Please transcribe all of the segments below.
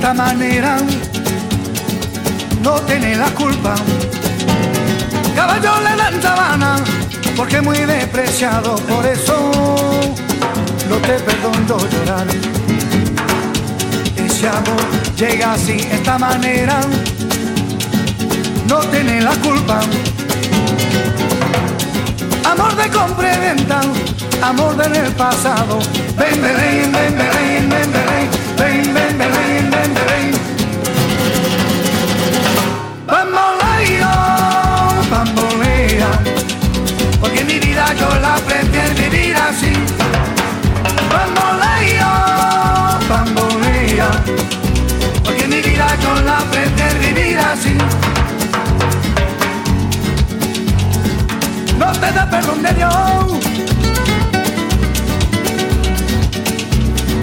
esta manera, no tiene la culpa. Caballo le dan sabana, porque muy despreciado, por eso no te perdono llorar. Ese amor llega sin esta manera, no tiene la culpa. Amor de compra amor del pasado. Ven, ven, ven, ven, ven, ven, ven, porque mi vida yo la prefiero vivir así. Bamboleo, bambolea, porque mi vida yo la prefiero vivir así. No te da perdón de Dios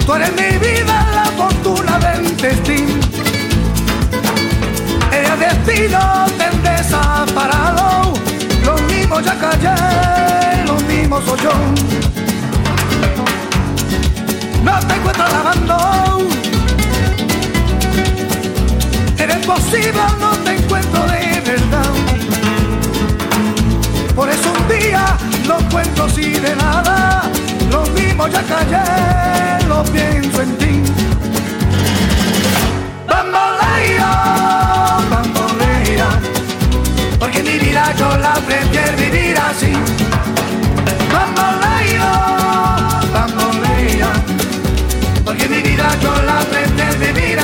Tú eres mi vida, la fortuna del destino. El destino te desaparado. Ya callé, lo mismo soy yo. No te encuentro lavando. Eres posible, no te encuentro de verdad. Por eso un día no cuento así de nada lo mismo ya callé, lo pienso en ti. Mi yo la prefiero vivir así. Bambolea, bambolea, porque mi vida yo la prefiero vivir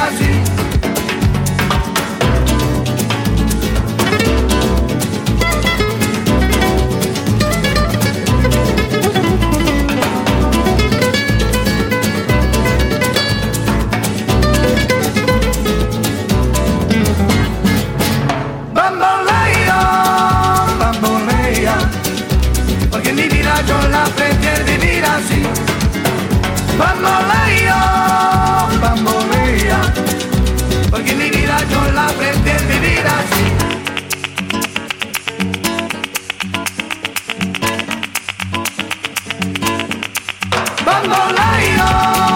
Bamboleo, bambolea, porque mi vida yo la aprendí a vivir así. Bamboleo,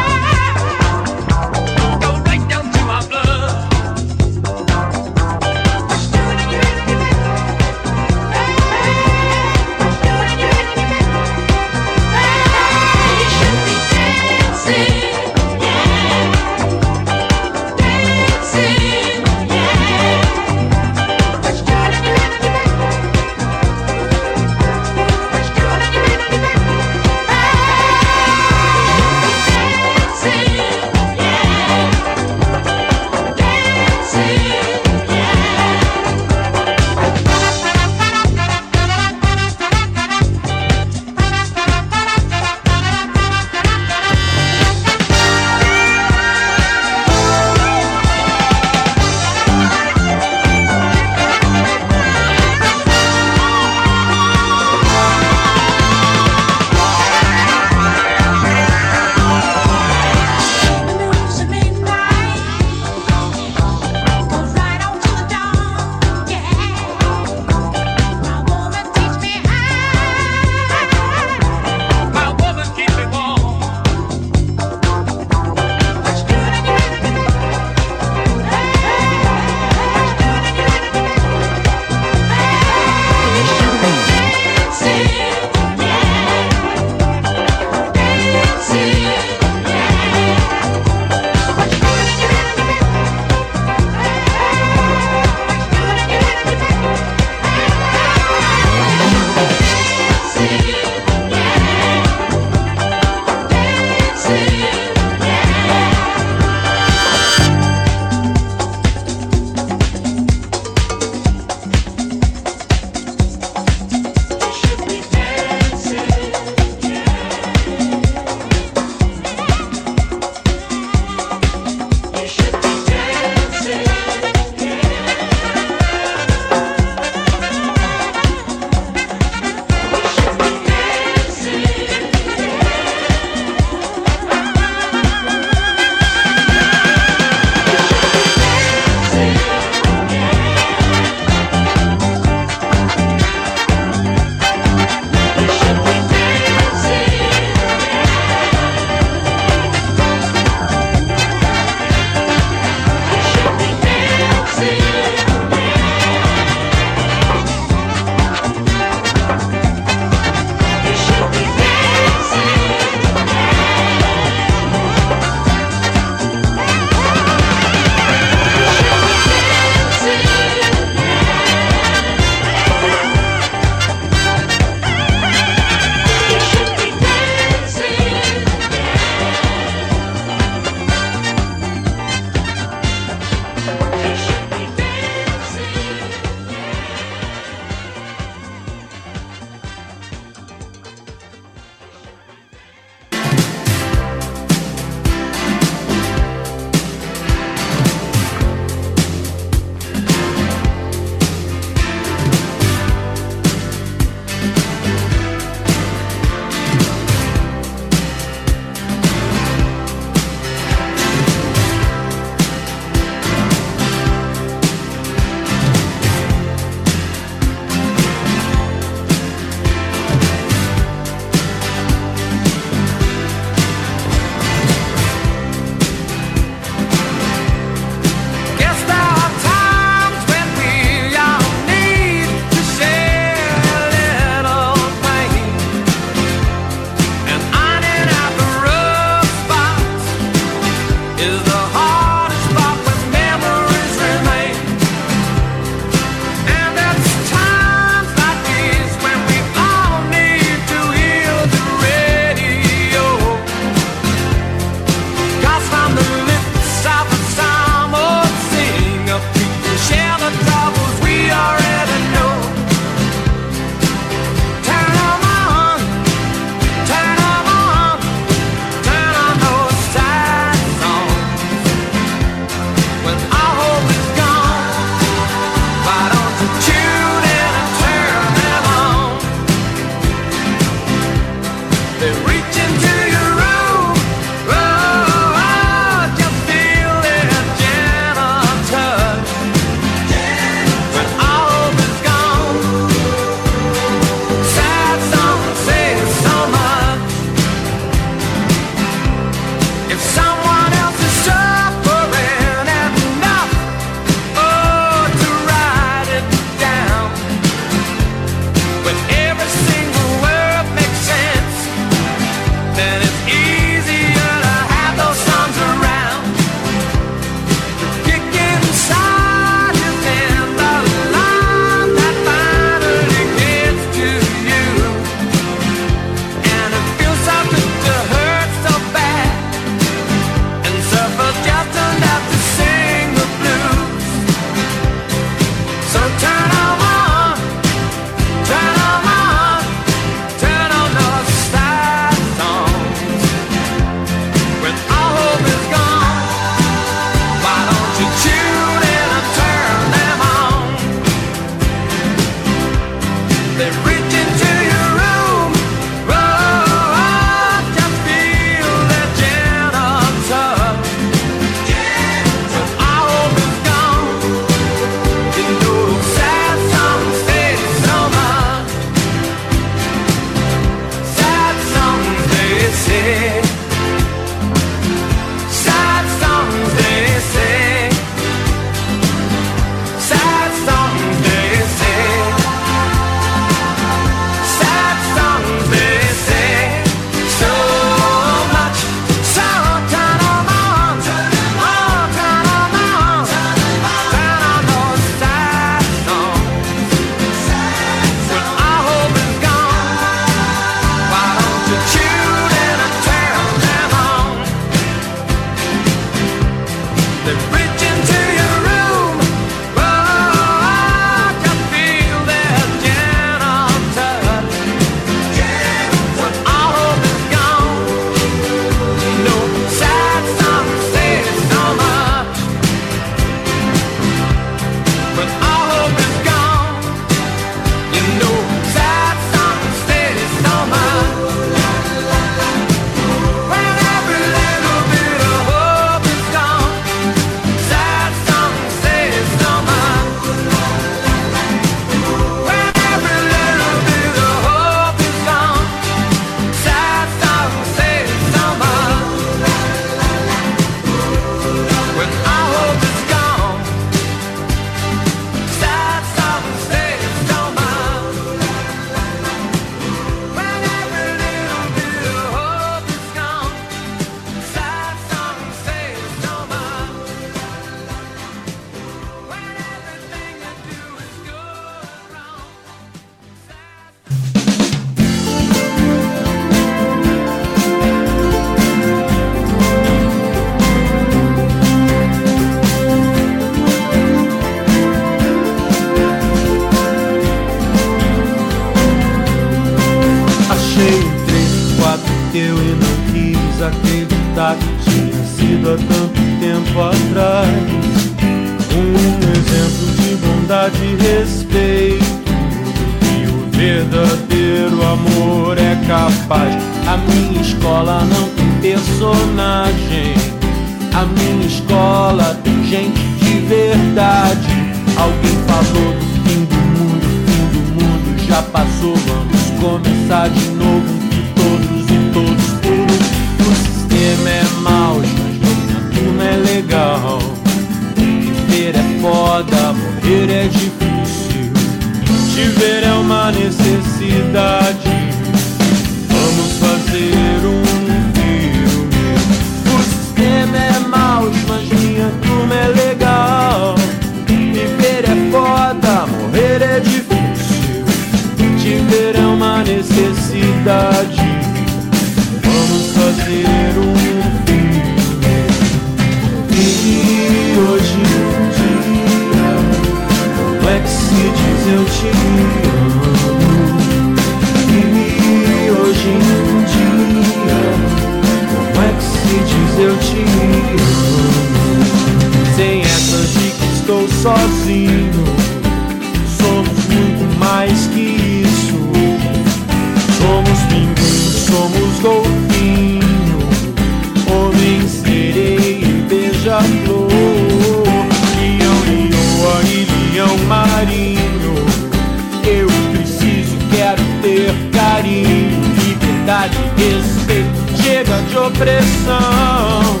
opressão.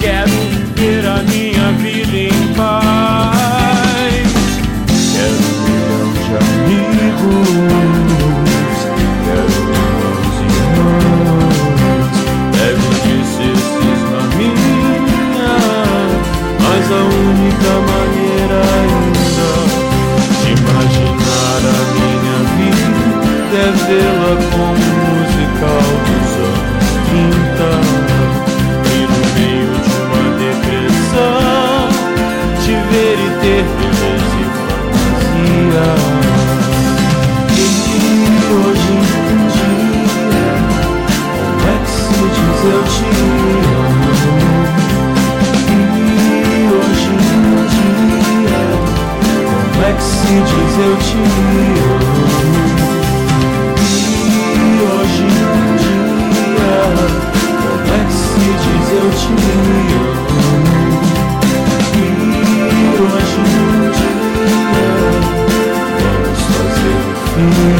Quero viver a minha vida em paz. Quero milhão de amigos. Quero meus irmãos. Pego desses na minha, mas a única maneira ainda de imaginar a minha vida é vê-la com se diz eu te amo. E hoje um dia, como é que se diz eu te amo? E hoje um dia, vamos fazer o fim.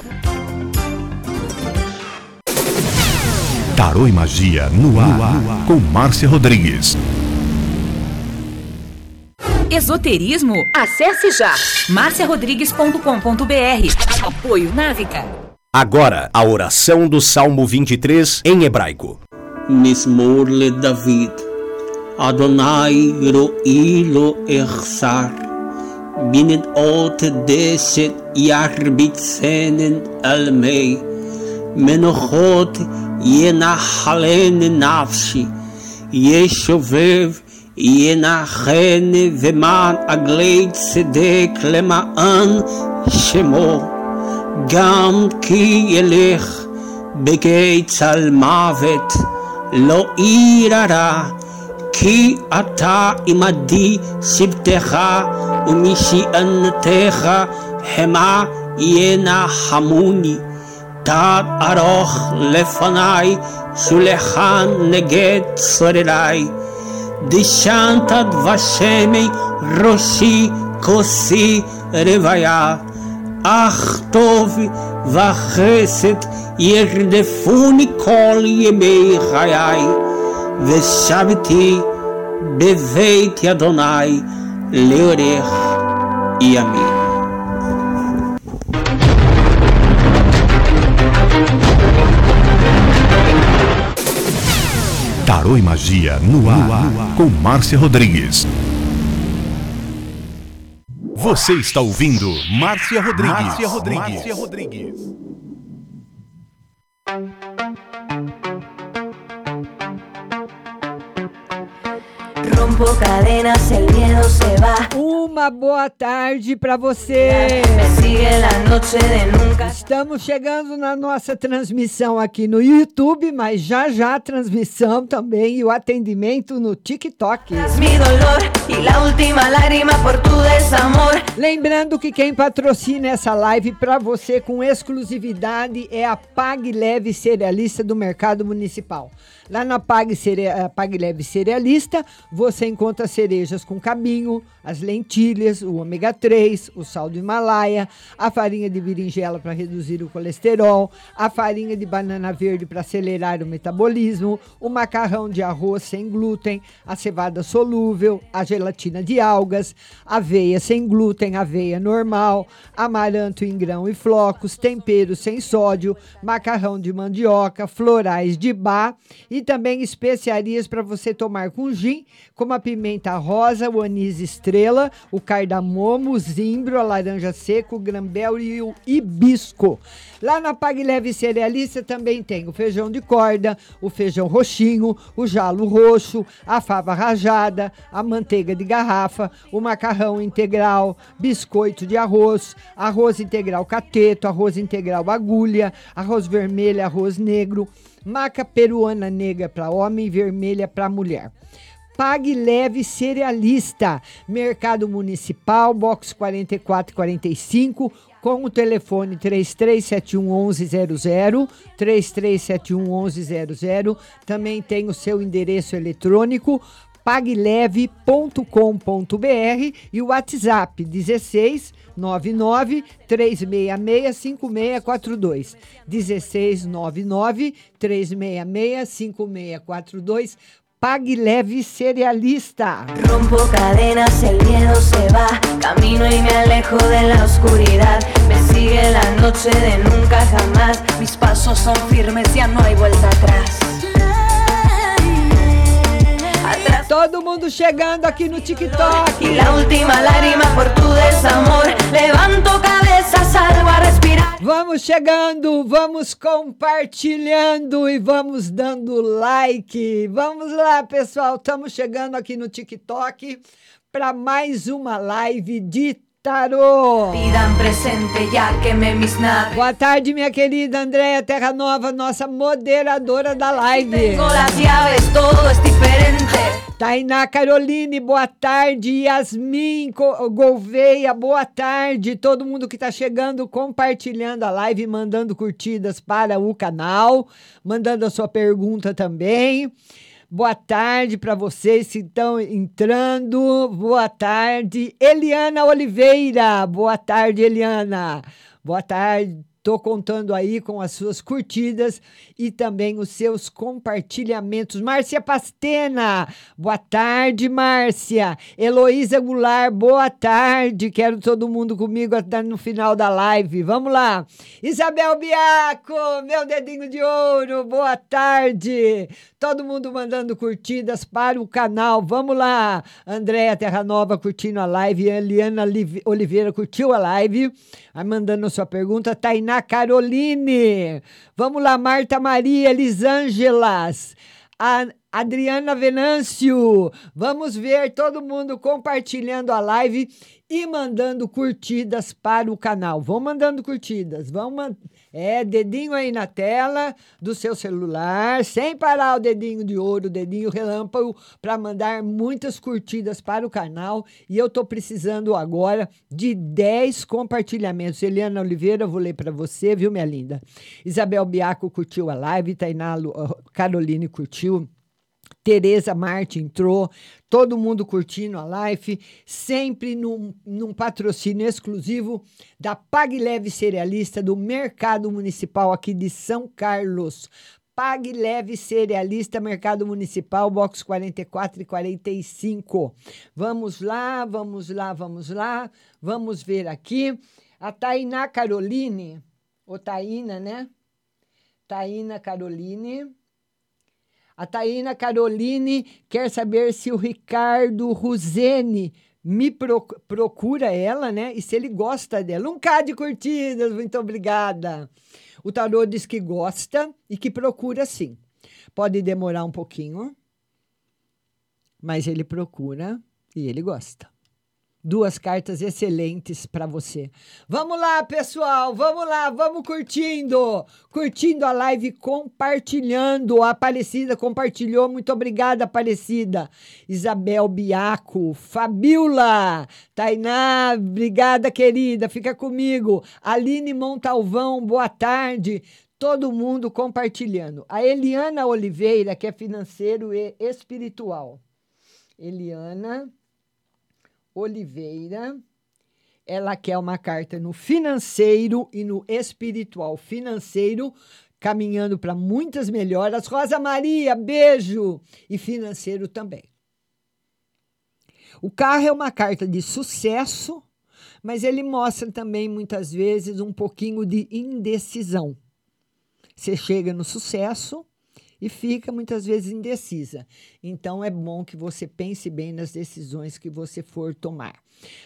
Tarô e Magia no ar, no ar, com Márcia Rodrigues. Esoterismo? Acesse já marciarodrigues.com.br. Apoio Návica. Agora, a oração do Salmo 23 em hebraico. Mismor le David. Adonai ro'i lo echsar. Binnen ot deset yarbitsenen almei. Menochot ינחלני נפשי, ישובב ינחני ומען עגלי צדק למען שמו, גם כי ילך בגיא צל מוות, לא אירא כי אתה עמדי שבטך ומשענתך המה ינחמוני. Tad aroch lefanai, shulechan neget sorerai. Dishantad vashemei, roshi kosi revaya. Ach tov vachesed yerdefuni kol yemei chayai. Veshaviti beveit yadonai leorech yamim. Tarô e Magia no ar, no ar. com Márcia Rodrigues. Você está ouvindo Márcia Rodrigues. Márcia Rodrigues. Márcia Rodrigues. Uma boa tarde para você. Estamos chegando na nossa transmissão aqui no YouTube, mas já já a transmissão também e o atendimento no TikTok. Lembrando que quem patrocina essa live para você com exclusividade é a Pag Leve Cerealista do Mercado Municipal. Lá na Pag, Cere... Eh, Pag Leve Cerealista, você encontra cerejas com cabinho, as lentilhas, o ômega 3, o sal do Himalaia, a farinha de berinjela para reduzir o colesterol, a farinha de banana verde para acelerar o metabolismo, o macarrão de arroz sem glúten, a cevada solúvel, a gelatina de algas, aveia sem glúten, aveia normal, amaranto em grão e flocos, tempero sem sódio, macarrão de mandioca, florais de bar e também especiarias para você tomar com gin, como a pimenta rosa, o anis estrela, o cardamomo, o zimbro, a laranja seco, o grambel e o hibisco. Lá na Pag Leve Cerealista também tem o feijão de corda, o feijão roxinho, o jalo roxo, a fava rajada, a manteiga de garrafa, o macarrão integral, biscoito de arroz, arroz integral cateto, arroz integral agulha, arroz vermelho, arroz negro, maca peruana negra para homem e vermelha para mulher. Pague Leve Cerealista, Mercado Municipal, box 4445, com o telefone 3371 1100, 3371 1100. Também tem o seu endereço eletrônico pagleve.com.br e o WhatsApp 16 99 366 5642. 16 99 366 5642. Pague Leve Cerealista. Rompo cadenas, el miedo se va. Camino y me alejo de la oscuridad. Me sigue la noche de nunca jamás. Mis pasos son firmes, ya no hay vuelta atrás. Todo mundo chegando aqui no TikTok. Y la última lágrima por tu desamor. Levanto cabeza, salgo a respirar. Vamos chegando, vamos compartilhando e vamos dando like. Vamos lá, pessoal. Estamos chegando aqui no TikTok para mais uma live de tarô. Boa tarde, minha querida Andréia Terra Nova, nossa moderadora da live. Tainá Caroline, boa tarde. Yasmin Gouveia, boa tarde. Todo mundo que está chegando, compartilhando a live, mandando curtidas para o canal, mandando a sua pergunta também. Boa tarde para vocês que estão entrando. Boa tarde, Eliana Oliveira. Boa tarde, Eliana. Boa tarde. Tô contando aí com as suas curtidas e também os seus compartilhamentos. Márcia Pastena, boa tarde, Márcia. Heloísa Goulart, boa tarde. Quero todo mundo comigo até no final da live. Vamos lá. Isabel Biaco, meu dedinho de ouro, boa tarde. Todo mundo mandando curtidas para o canal. Vamos lá. Andréia Terra Nova curtindo a live. Eliana Liv- Oliveira curtiu a live. Aí mandando sua pergunta. Tainá Caroline. Vamos lá, Marta Maria Lisângelas. A Adriana Venâncio. Vamos ver todo mundo compartilhando a live e mandando curtidas para o canal. Vão mandando curtidas. Vão man... É, dedinho aí na tela do seu celular, sem parar o dedinho de ouro, o dedinho relâmpago, para mandar muitas curtidas para o canal. E eu tô precisando agora de 10 compartilhamentos. Eliana Oliveira, vou ler para você, viu, minha linda? Isabel Biaco curtiu a live, Tainá Lu- Caroline curtiu. Tereza Marte entrou, todo mundo curtindo a live, sempre num, num patrocínio exclusivo da Pag Leve Cerealista do Mercado Municipal aqui de São Carlos. Pag Leve Cerealista, Mercado Municipal, box 44 e 45. Vamos lá, vamos lá, vamos lá. Vamos ver aqui. A Tainá Caroline, ou Taína, né? Taína Caroline. A Taína Caroline quer saber se o Ricardo Ruzene me pro- procura ela, né? E se ele gosta dela. Um K de curtidas, muito obrigada. O tarô diz que gosta e que procura sim. Pode demorar um pouquinho, mas ele procura e ele gosta. Duas cartas excelentes para você. Vamos lá, pessoal, vamos lá, vamos curtindo. Curtindo a live, compartilhando. A Aparecida compartilhou, muito obrigada, Aparecida. Isabel Biaco, Fabiola, Tainá, obrigada, querida, fica comigo. Aline Montalvão, boa tarde. Todo mundo compartilhando. A Eliana Oliveira, que é financeiro e espiritual. Eliana. Oliveira. Ela quer uma carta no financeiro e no espiritual. Financeiro, caminhando para muitas melhoras. Rosa Maria, beijo! E financeiro também. O carro é uma carta de sucesso, mas ele mostra também muitas vezes um pouquinho de indecisão. Você chega no sucesso, e fica muitas vezes indecisa. Então é bom que você pense bem nas decisões que você for tomar.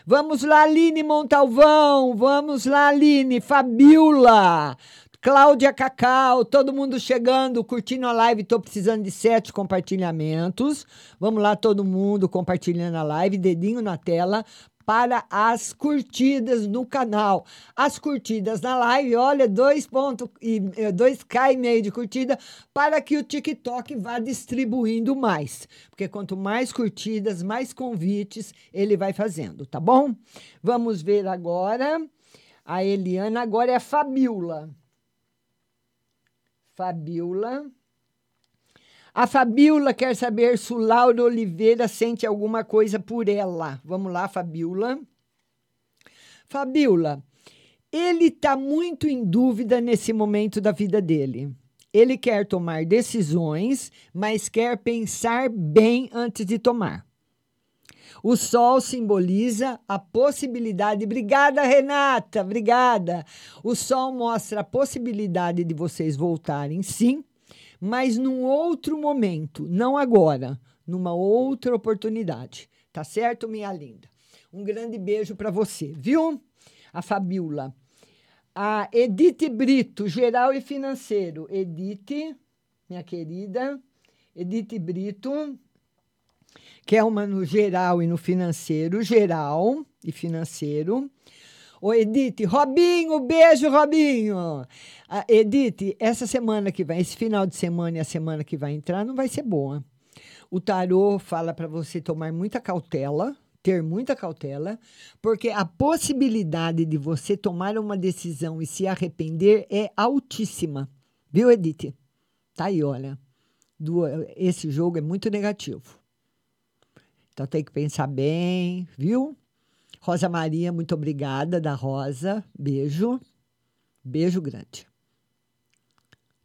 Vamos lá, Aline Montalvão, vamos lá, Aline, Fabiola, Cláudia Cacau, todo mundo chegando, curtindo a live, estou precisando de sete compartilhamentos. Vamos lá, todo mundo compartilhando a live, dedinho na tela para as curtidas no canal. As curtidas na live, olha, dois ponto e eh, 2K e meio de curtida para que o TikTok vá distribuindo mais. Porque quanto mais curtidas, mais convites ele vai fazendo, tá bom? Vamos ver agora a Eliana, agora é a Fabiola. Fabiola. A Fabiola quer saber se o Lauro Oliveira sente alguma coisa por ela. Vamos lá, Fabiola. Fabiola, ele está muito em dúvida nesse momento da vida dele. Ele quer tomar decisões, mas quer pensar bem antes de tomar. O sol simboliza a possibilidade. Obrigada, Renata. Obrigada. O sol mostra a possibilidade de vocês voltarem, sim, mas num outro momento, não agora, numa outra oportunidade. Tá certo, minha linda? Um grande beijo para você, viu? A Fabiola. A Edith Brito, geral e financeiro. Edith, minha querida. Edith Brito, que é uma no geral e no financeiro. Geral e financeiro. Ô, Edith, Robinho, beijo, Robinho. Ah, Edith, essa semana que vai, esse final de semana e a semana que vai entrar não vai ser boa. O tarô fala para você tomar muita cautela, ter muita cautela, porque a possibilidade de você tomar uma decisão e se arrepender é altíssima. Viu, Edith? Tá aí, olha. Do, esse jogo é muito negativo. Então tem que pensar bem, viu? Rosa Maria, muito obrigada da Rosa. Beijo. Beijo grande.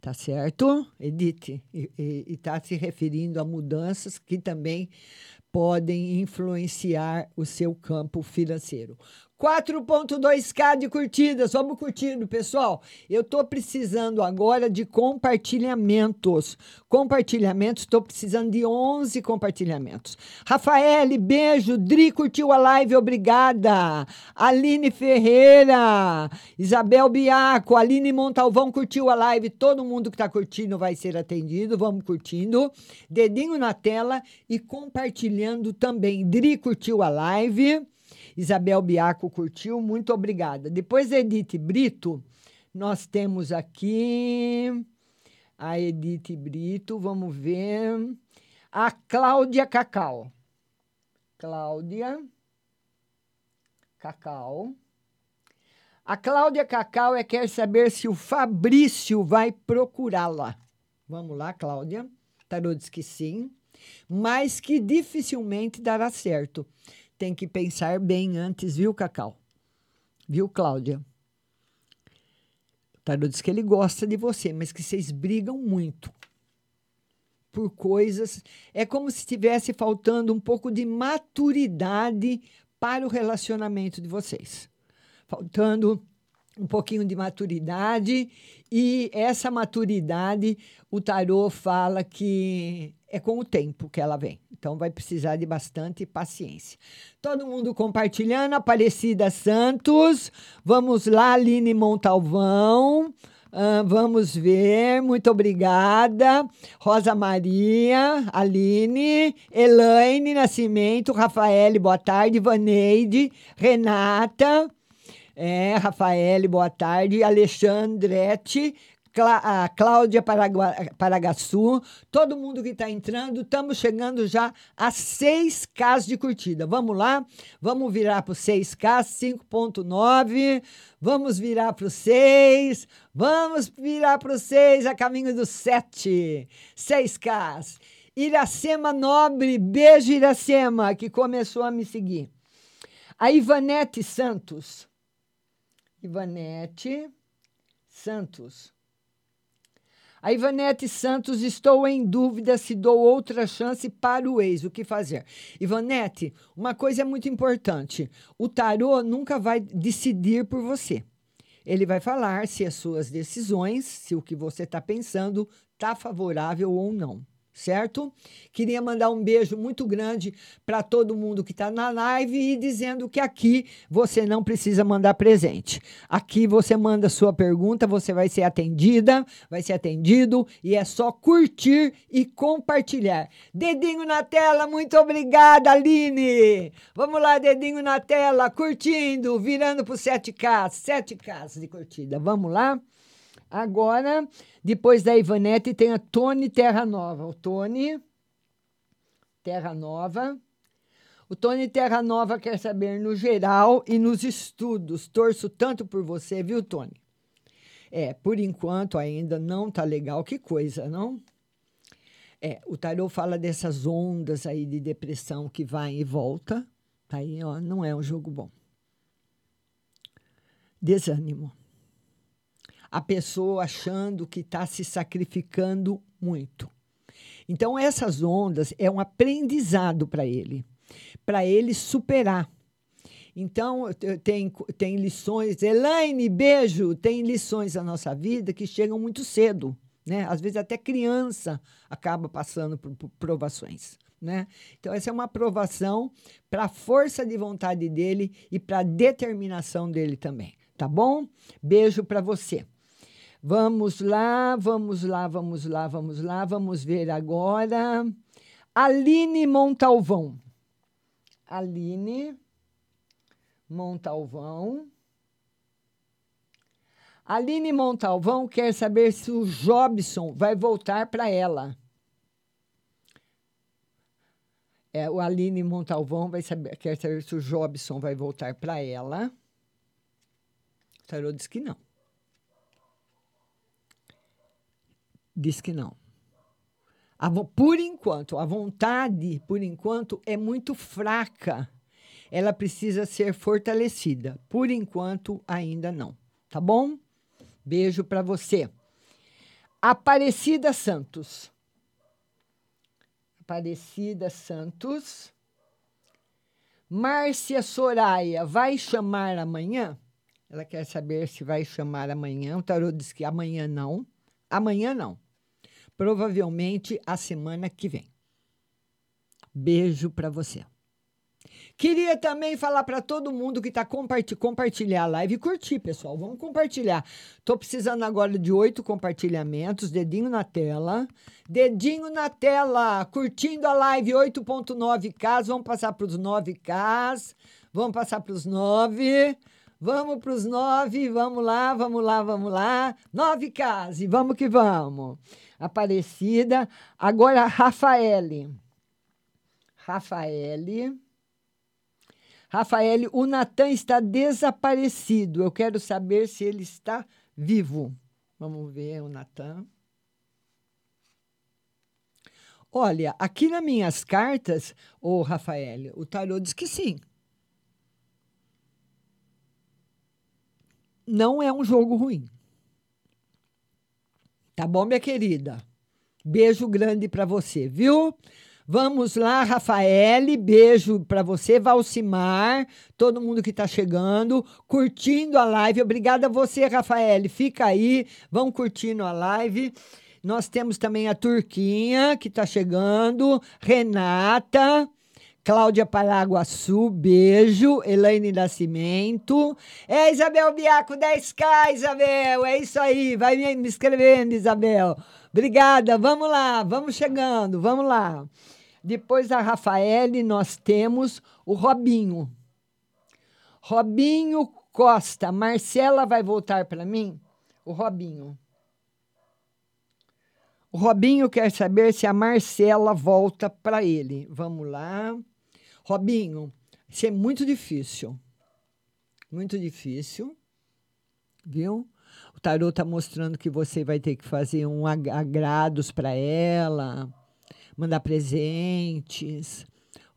Tá certo, Edith? E está se referindo a mudanças que também podem influenciar o seu campo financeiro. 4.2k de curtidas, vamos curtindo, pessoal. Eu estou precisando agora de compartilhamentos. Compartilhamentos, estou precisando de 11 compartilhamentos. Rafael, beijo. Dri curtiu a live, obrigada. Aline Ferreira, Isabel Biaco, Aline Montalvão curtiu a live. Todo mundo que está curtindo vai ser atendido. Vamos curtindo. Dedinho na tela e compartilhando também. Dri curtiu a live. Isabel Biaco curtiu, muito obrigada. Depois Edith Brito, nós temos aqui a Edith Brito, vamos ver. A Cláudia Cacau. Cláudia Cacau. A Cláudia Cacau é quer saber se o Fabrício vai procurá-la. Vamos lá, Cláudia. Tarô diz que sim, mas que dificilmente dará certo tem que pensar bem antes, viu, Cacau? Viu, Cláudia? O Tarô diz que ele gosta de você, mas que vocês brigam muito por coisas. É como se estivesse faltando um pouco de maturidade para o relacionamento de vocês. Faltando um pouquinho de maturidade e essa maturidade o tarô fala que é com o tempo que ela vem. Então vai precisar de bastante paciência. Todo mundo compartilhando, Aparecida Santos. Vamos lá, Aline Montalvão. Uh, vamos ver, muito obrigada. Rosa Maria, Aline, Elaine Nascimento, Rafael, boa tarde, Vaneide, Renata, é, Rafael, boa tarde, Alexandrete, Clá, a Cláudia Paragua, Paragaçu, todo mundo que está entrando, estamos chegando já a 6K de curtida. Vamos lá, vamos virar para o 6K, 5.9, vamos virar para o 6, vamos virar para o 6, a caminho do 7, 6K. Iracema Nobre, beijo Iracema, que começou a me seguir. A Ivanete Santos, Ivanete Santos. A Ivanete Santos, estou em dúvida se dou outra chance para o ex. O que fazer? Ivanete, uma coisa é muito importante: o tarô nunca vai decidir por você. Ele vai falar se as suas decisões, se o que você está pensando está favorável ou não certo? Queria mandar um beijo muito grande para todo mundo que está na live e dizendo que aqui você não precisa mandar presente. Aqui você manda sua pergunta, você vai ser atendida, vai ser atendido e é só curtir e compartilhar. Dedinho na tela, muito obrigada, Aline. Vamos lá, dedinho na tela, curtindo, virando para 7K, 7K de curtida. Vamos lá? Agora, depois da Ivanete, tem a Tony Terra Nova. O Tony Terra Nova. O Tony Terra Nova quer saber no geral e nos estudos. Torço tanto por você, viu, Tony? É, por enquanto ainda não tá legal. Que coisa, não? É, o tarô fala dessas ondas aí de depressão que vai e volta. Aí, ó, não é um jogo bom. Desânimo a pessoa achando que está se sacrificando muito. Então, essas ondas é um aprendizado para ele, para ele superar. Então, tem, tem lições, Elaine, beijo, tem lições da nossa vida que chegam muito cedo. Né? Às vezes, até criança acaba passando por, por provações. Né? Então, essa é uma aprovação para a força de vontade dele e para a determinação dele também. Tá bom? Beijo para você. Vamos lá, vamos lá, vamos lá, vamos lá, vamos ver agora. Aline Montalvão. Aline Montalvão. Aline Montalvão quer saber se o Jobson vai voltar para ela. É, o Aline Montalvão vai saber, quer saber se o Jobson vai voltar para ela. O tarô diz que não. Diz que não. A, por enquanto, a vontade, por enquanto, é muito fraca. Ela precisa ser fortalecida. Por enquanto, ainda não. Tá bom? Beijo para você. Aparecida Santos. Aparecida Santos. Márcia Soraya vai chamar amanhã? Ela quer saber se vai chamar amanhã. O tarô diz que amanhã não. Amanhã não. Provavelmente a semana que vem. Beijo para você. Queria também falar para todo mundo que está compartilhando compartilhar a live e curtir, pessoal. Vamos compartilhar. Estou precisando agora de oito compartilhamentos, dedinho na tela. Dedinho na tela, curtindo a live 8.9K. Vamos passar para os 9K. Vamos passar para os 9. Vamos para os 9. Vamos lá, vamos lá, vamos lá. 9K. E vamos que vamos. Aparecida. Agora, Rafaele. Rafaele. Rafael, o Natan está desaparecido. Eu quero saber se ele está vivo. Vamos ver o Natan. Olha, aqui nas minhas cartas, oh, Rafael, o tarô diz que sim. Não é um jogo ruim. Tá bom, minha querida? Beijo grande para você, viu? Vamos lá, Rafael, beijo para você, Valcimar, todo mundo que está chegando, curtindo a live. Obrigada a você, Rafael. Fica aí, vão curtindo a live. Nós temos também a Turquinha, que está chegando, Renata, Cláudia Paraguaçu, beijo. Elaine Nascimento. É, Isabel Biaco, 10K, Isabel. É isso aí. Vai me escrevendo, Isabel. Obrigada. Vamos lá, vamos chegando, vamos lá. Depois da Rafaele, nós temos o Robinho. Robinho Costa. Marcela vai voltar para mim? O Robinho. O Robinho quer saber se a Marcela volta para ele. Vamos lá. Robinho, isso é muito difícil. Muito difícil. Viu? O tarô está mostrando que você vai ter que fazer um agrados para ela mandar presentes.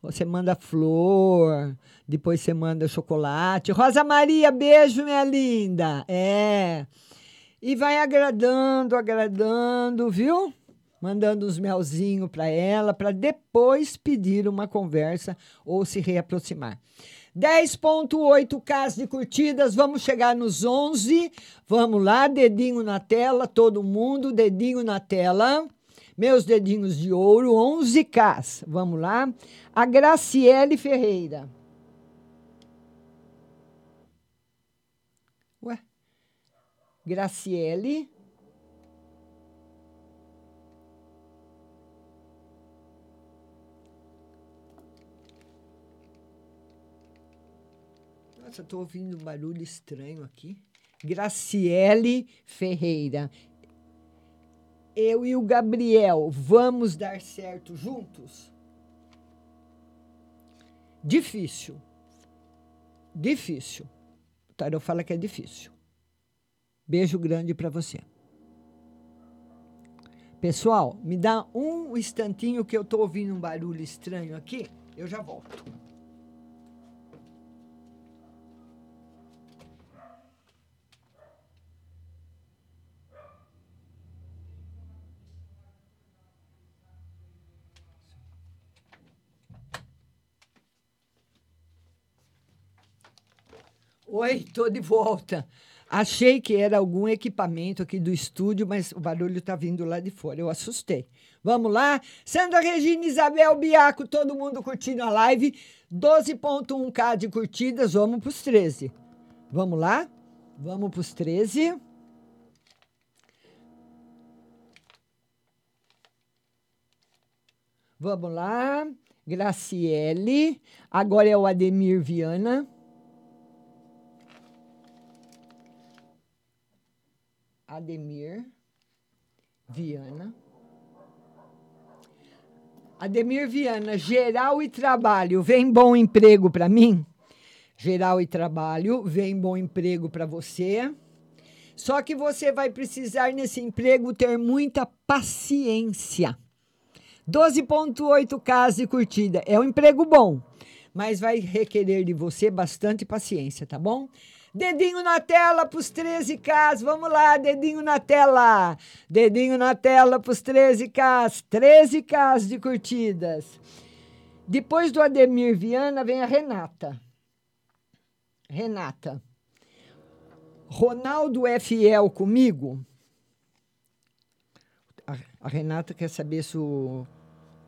Você manda flor, depois você manda chocolate. Rosa Maria, beijo, minha linda. É. E vai agradando, agradando, viu? Mandando uns melzinhos para ela, para depois pedir uma conversa ou se reaproximar. 10.8k de curtidas, vamos chegar nos 11. Vamos lá, dedinho na tela, todo mundo, dedinho na tela. Meus dedinhos de ouro, 11K. Vamos lá. A Graciele Ferreira. Ué? Graciele. Nossa, estou ouvindo um barulho estranho aqui. Graciele Ferreira eu e o Gabriel vamos dar certo juntos? Difícil. Difícil. O tarô fala que é difícil. Beijo grande para você. Pessoal, me dá um instantinho que eu tô ouvindo um barulho estranho aqui. Eu já volto. Oi, tô de volta. Achei que era algum equipamento aqui do estúdio, mas o barulho tá vindo lá de fora. Eu assustei. Vamos lá? Sandra Regina, Isabel Biaco, todo mundo curtindo a live. 12.1k de curtidas, vamos para os 13. Vamos lá? Vamos para os 13. Vamos lá. Graciele. Agora é o Ademir Viana. Ademir Viana. Ademir Viana, geral e trabalho, vem bom emprego para mim? Geral e trabalho, vem bom emprego para você. Só que você vai precisar nesse emprego ter muita paciência. 12.8 casas de curtida. É um emprego bom, mas vai requerer de você bastante paciência, tá bom? Dedinho na tela para os 13Ks. Vamos lá, dedinho na tela. Dedinho na tela para os 13Ks. 13Ks de curtidas. Depois do Ademir Viana vem a Renata. Renata. Ronaldo é fiel comigo? A, a Renata quer saber se o.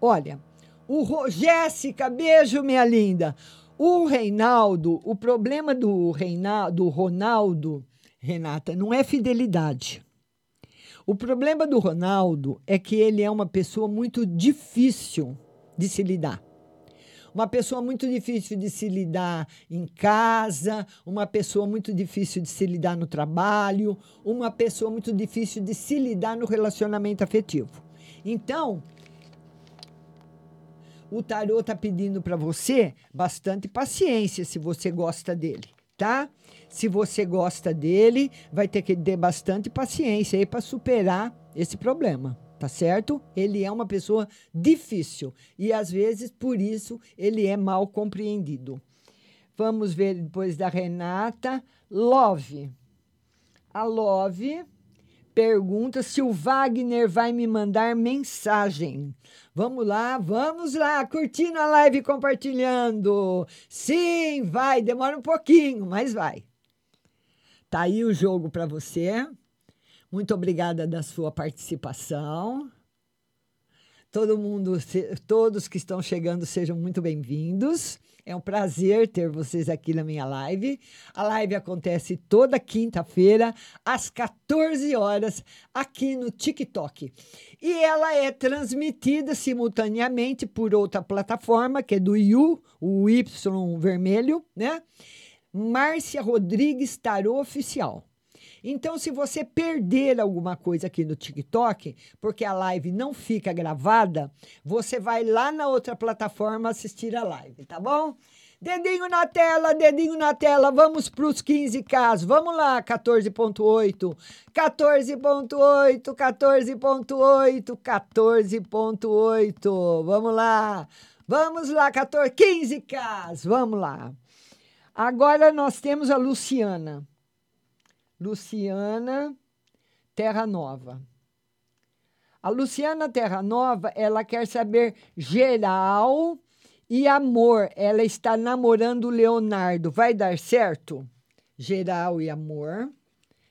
Olha, o Ro... Jéssica, beijo, minha linda. O Reinaldo, o problema do Reinaldo, do Ronaldo, Renata, não é fidelidade. O problema do Ronaldo é que ele é uma pessoa muito difícil de se lidar. Uma pessoa muito difícil de se lidar em casa, uma pessoa muito difícil de se lidar no trabalho, uma pessoa muito difícil de se lidar no relacionamento afetivo. Então, o tarô tá pedindo para você bastante paciência se você gosta dele, tá? Se você gosta dele, vai ter que ter bastante paciência aí para superar esse problema, tá certo? Ele é uma pessoa difícil e às vezes por isso ele é mal compreendido. Vamos ver depois da Renata, Love. A Love pergunta se o Wagner vai me mandar mensagem. Vamos lá, vamos lá, curtindo a live compartilhando. Sim, vai, demora um pouquinho, mas vai. Tá aí o jogo para você. Muito obrigada da sua participação. Todo mundo, todos que estão chegando, sejam muito bem-vindos. É um prazer ter vocês aqui na minha live. A live acontece toda quinta-feira, às 14 horas, aqui no TikTok. E ela é transmitida simultaneamente por outra plataforma, que é do You, o Y vermelho, né? Márcia Rodrigues Tarô Oficial. Então, se você perder alguma coisa aqui no TikTok, porque a live não fica gravada, você vai lá na outra plataforma assistir a live, tá bom? Dedinho na tela, dedinho na tela, vamos para os 15 casos. Vamos lá, 14.8, 14.8, 14.8, 14.8. Vamos lá, vamos lá, 14, 15 casos, vamos lá. Agora nós temos a Luciana. Luciana Terra Nova. A Luciana Terra Nova, ela quer saber geral e amor. Ela está namorando o Leonardo. Vai dar certo? Geral e amor.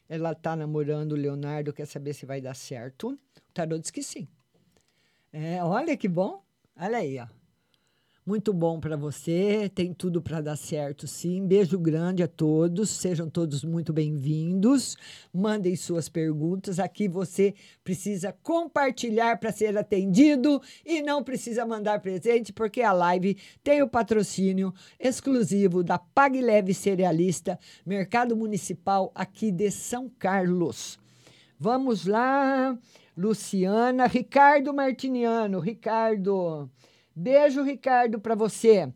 Ela está namorando o Leonardo, quer saber se vai dar certo. O tarô diz que sim. É, olha que bom. Olha aí, ó. Muito bom para você, tem tudo para dar certo, sim. Beijo grande a todos, sejam todos muito bem-vindos. Mandem suas perguntas. Aqui você precisa compartilhar para ser atendido e não precisa mandar presente, porque a live tem o patrocínio exclusivo da Pag Leve Cerealista, Mercado Municipal aqui de São Carlos. Vamos lá, Luciana, Ricardo Martiniano, Ricardo. Beijo, Ricardo, para você.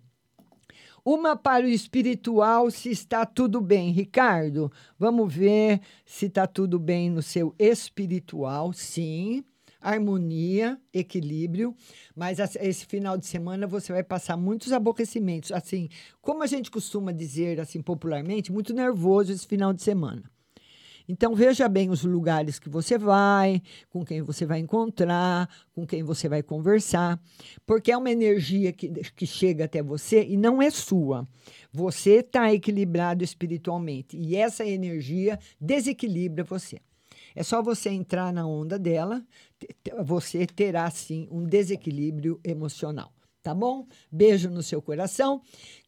Uma para o espiritual, se está tudo bem. Ricardo, vamos ver se está tudo bem no seu espiritual. Sim, harmonia, equilíbrio. Mas esse final de semana você vai passar muitos aborrecimentos. Assim, como a gente costuma dizer assim popularmente, muito nervoso esse final de semana. Então veja bem os lugares que você vai, com quem você vai encontrar, com quem você vai conversar, porque é uma energia que, que chega até você e não é sua. Você está equilibrado espiritualmente e essa energia desequilibra você. É só você entrar na onda dela, você terá sim um desequilíbrio emocional. Tá bom? Beijo no seu coração.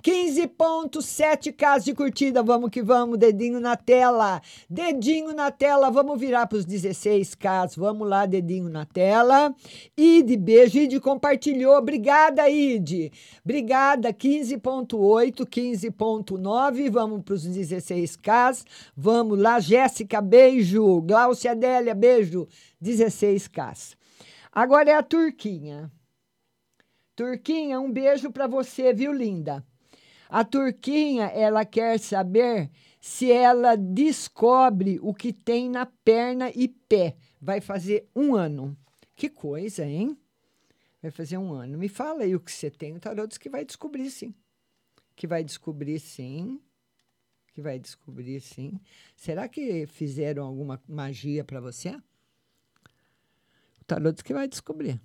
15.7 casos de curtida. Vamos que vamos. Dedinho na tela. Dedinho na tela. Vamos virar para os 16 casos. Vamos lá, dedinho na tela. Ide, beijo. Ide compartilhou. Obrigada, Ide. Obrigada. 15.8, 15.9. Vamos para os 16 casos. Vamos lá, Jéssica, beijo. Glaucia Adélia, beijo. 16 casos. Agora é a Turquinha. Turquinha, um beijo para você, viu, linda? A Turquinha, ela quer saber se ela descobre o que tem na perna e pé. Vai fazer um ano. Que coisa, hein? Vai fazer um ano. Me fala aí o que você tem. O tarô diz que vai descobrir, sim. Que vai descobrir, sim. Que vai descobrir, sim. Será que fizeram alguma magia para você? O tarô diz que vai descobrir.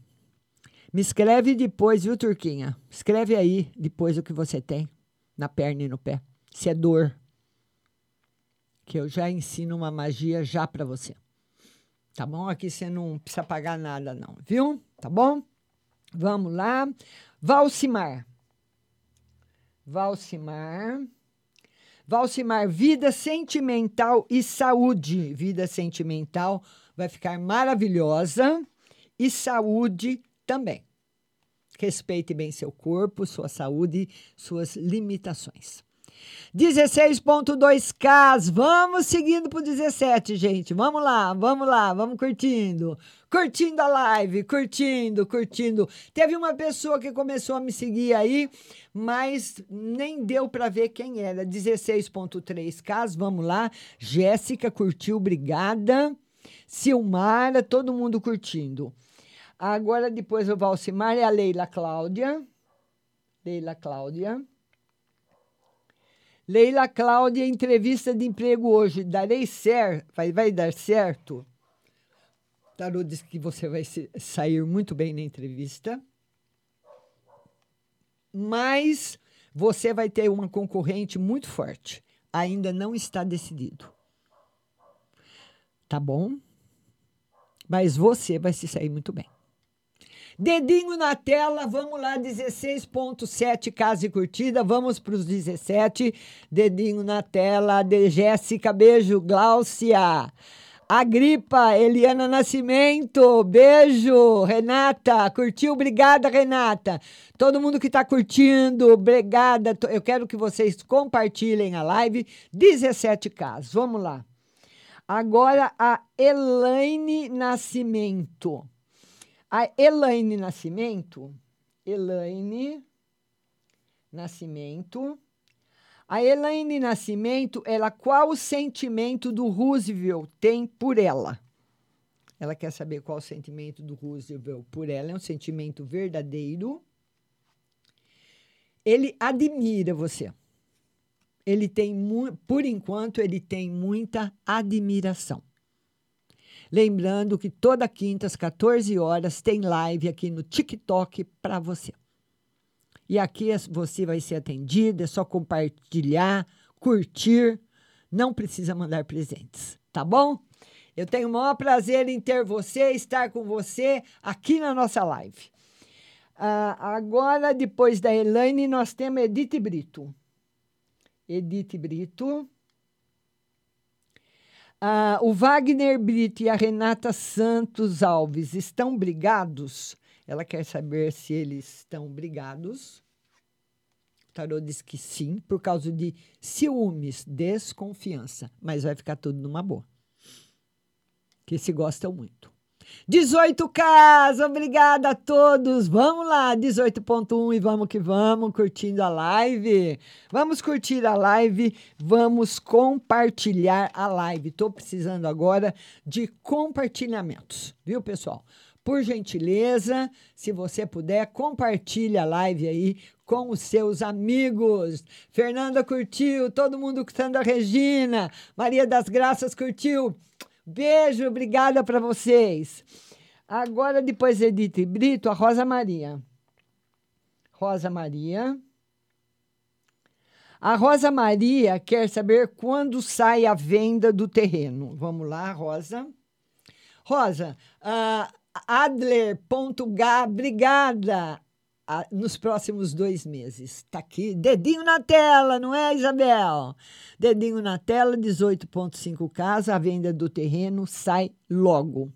Me escreve depois, viu, Turquinha? Escreve aí depois o que você tem na perna e no pé. Se é dor. Que eu já ensino uma magia já para você. Tá bom? Aqui você não precisa pagar nada, não, viu? Tá bom? Vamos lá. Valcimar. Valcimar. Valcimar, vida sentimental e saúde. Vida sentimental vai ficar maravilhosa e saúde também. Respeite bem seu corpo, sua saúde, suas limitações. 16.2K, vamos seguindo pro 17, gente. Vamos lá, vamos lá, vamos curtindo. Curtindo a live, curtindo, curtindo. Teve uma pessoa que começou a me seguir aí, mas nem deu para ver quem era. 16.3K, vamos lá. Jéssica curtiu, obrigada. Silmara, todo mundo curtindo. Agora, depois o Valcimar é a Leila Cláudia. Leila Cláudia. Leila Cláudia, entrevista de emprego hoje. Darei certo? Vai, vai dar certo? Tarô diz que você vai se- sair muito bem na entrevista. Mas você vai ter uma concorrente muito forte. Ainda não está decidido. Tá bom? Mas você vai se sair muito bem. Dedinho na tela, vamos lá, 16.7 casa e curtida, vamos para os 17. Dedinho na tela, de Jéssica, beijo, Gláucia. Agripa, Eliana Nascimento, beijo, Renata, curtiu? Obrigada, Renata. Todo mundo que está curtindo, obrigada. Eu quero que vocês compartilhem a live. 17 casos, vamos lá. Agora a Elaine Nascimento. A Elaine Nascimento, Elaine Nascimento. A Elaine Nascimento, ela qual o sentimento do Roosevelt tem por ela? Ela quer saber qual o sentimento do Roosevelt por ela. É um sentimento verdadeiro. Ele admira você. Ele tem, por enquanto, ele tem muita admiração. Lembrando que toda quinta, às 14 horas, tem live aqui no TikTok para você. E aqui é- você vai ser atendido, é só compartilhar, curtir, não precisa mandar presentes, tá bom? Eu tenho o maior prazer em ter você, estar com você aqui na nossa live. Ah, agora, depois da Elaine, nós temos Edith Brito. Edith Brito. Ah, o Wagner Brito e a Renata Santos Alves estão brigados? Ela quer saber se eles estão brigados. O tarô diz que sim, por causa de ciúmes, desconfiança. Mas vai ficar tudo numa boa. Que se gostam muito. 18 casa, obrigada a todos. Vamos lá, 18.1 e vamos que vamos, curtindo a live. Vamos curtir a live, vamos compartilhar a live. Estou precisando agora de compartilhamentos, viu, pessoal? Por gentileza, se você puder, compartilhe a live aí com os seus amigos. Fernanda curtiu, todo mundo curtindo a Regina. Maria das Graças curtiu. Beijo, obrigada para vocês. Agora, depois de Edith Brito, a Rosa Maria. Rosa Maria. A Rosa Maria quer saber quando sai a venda do terreno. Vamos lá, Rosa. Rosa, uh, Adler.G, obrigada. Uh, nos próximos dois meses. Tá aqui, dedinho na tela, não é, Isabel? Dedinho na tela, 18,5 casas, a venda do terreno sai logo.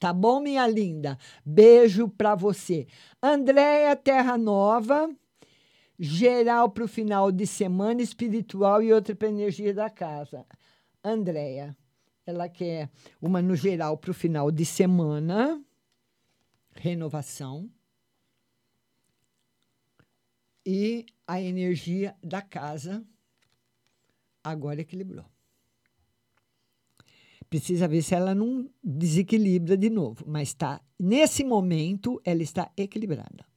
Tá bom, minha linda? Beijo para você. Andréia Terra Nova, geral para o final de semana, espiritual e outra para energia da casa. Andréia, ela quer uma no geral para o final de semana, renovação e a energia da casa agora equilibrou. Precisa ver se ela não desequilibra de novo, mas tá nesse momento ela está equilibrada.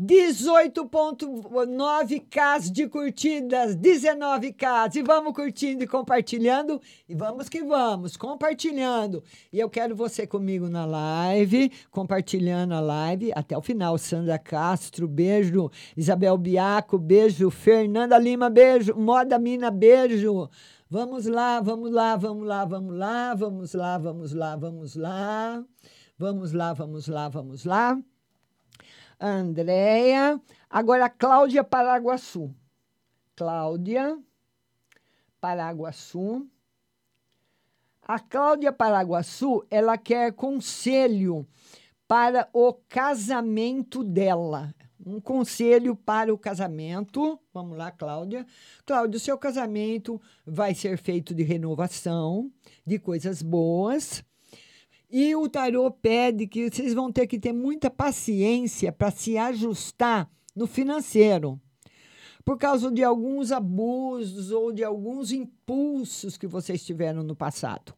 18.9k de curtidas, 19k. E vamos curtindo e compartilhando. E vamos que vamos, compartilhando. E eu quero você comigo na live, compartilhando a live até o final. Sandra Castro, beijo. Isabel Biaco, beijo. Fernanda Lima, beijo. Moda Mina, beijo. Vamos lá, vamos lá, vamos lá, vamos lá, vamos lá, vamos lá, vamos lá. Vamos lá, vamos lá, vamos lá. Andréia. Agora, Cláudia Paraguaçu. Cláudia Paraguaçu. A Cláudia Paraguaçu, ela quer conselho para o casamento dela. Um conselho para o casamento. Vamos lá, Cláudia. Cláudia, o seu casamento vai ser feito de renovação, de coisas boas. E o tarô pede que vocês vão ter que ter muita paciência para se ajustar no financeiro, por causa de alguns abusos ou de alguns impulsos que vocês tiveram no passado,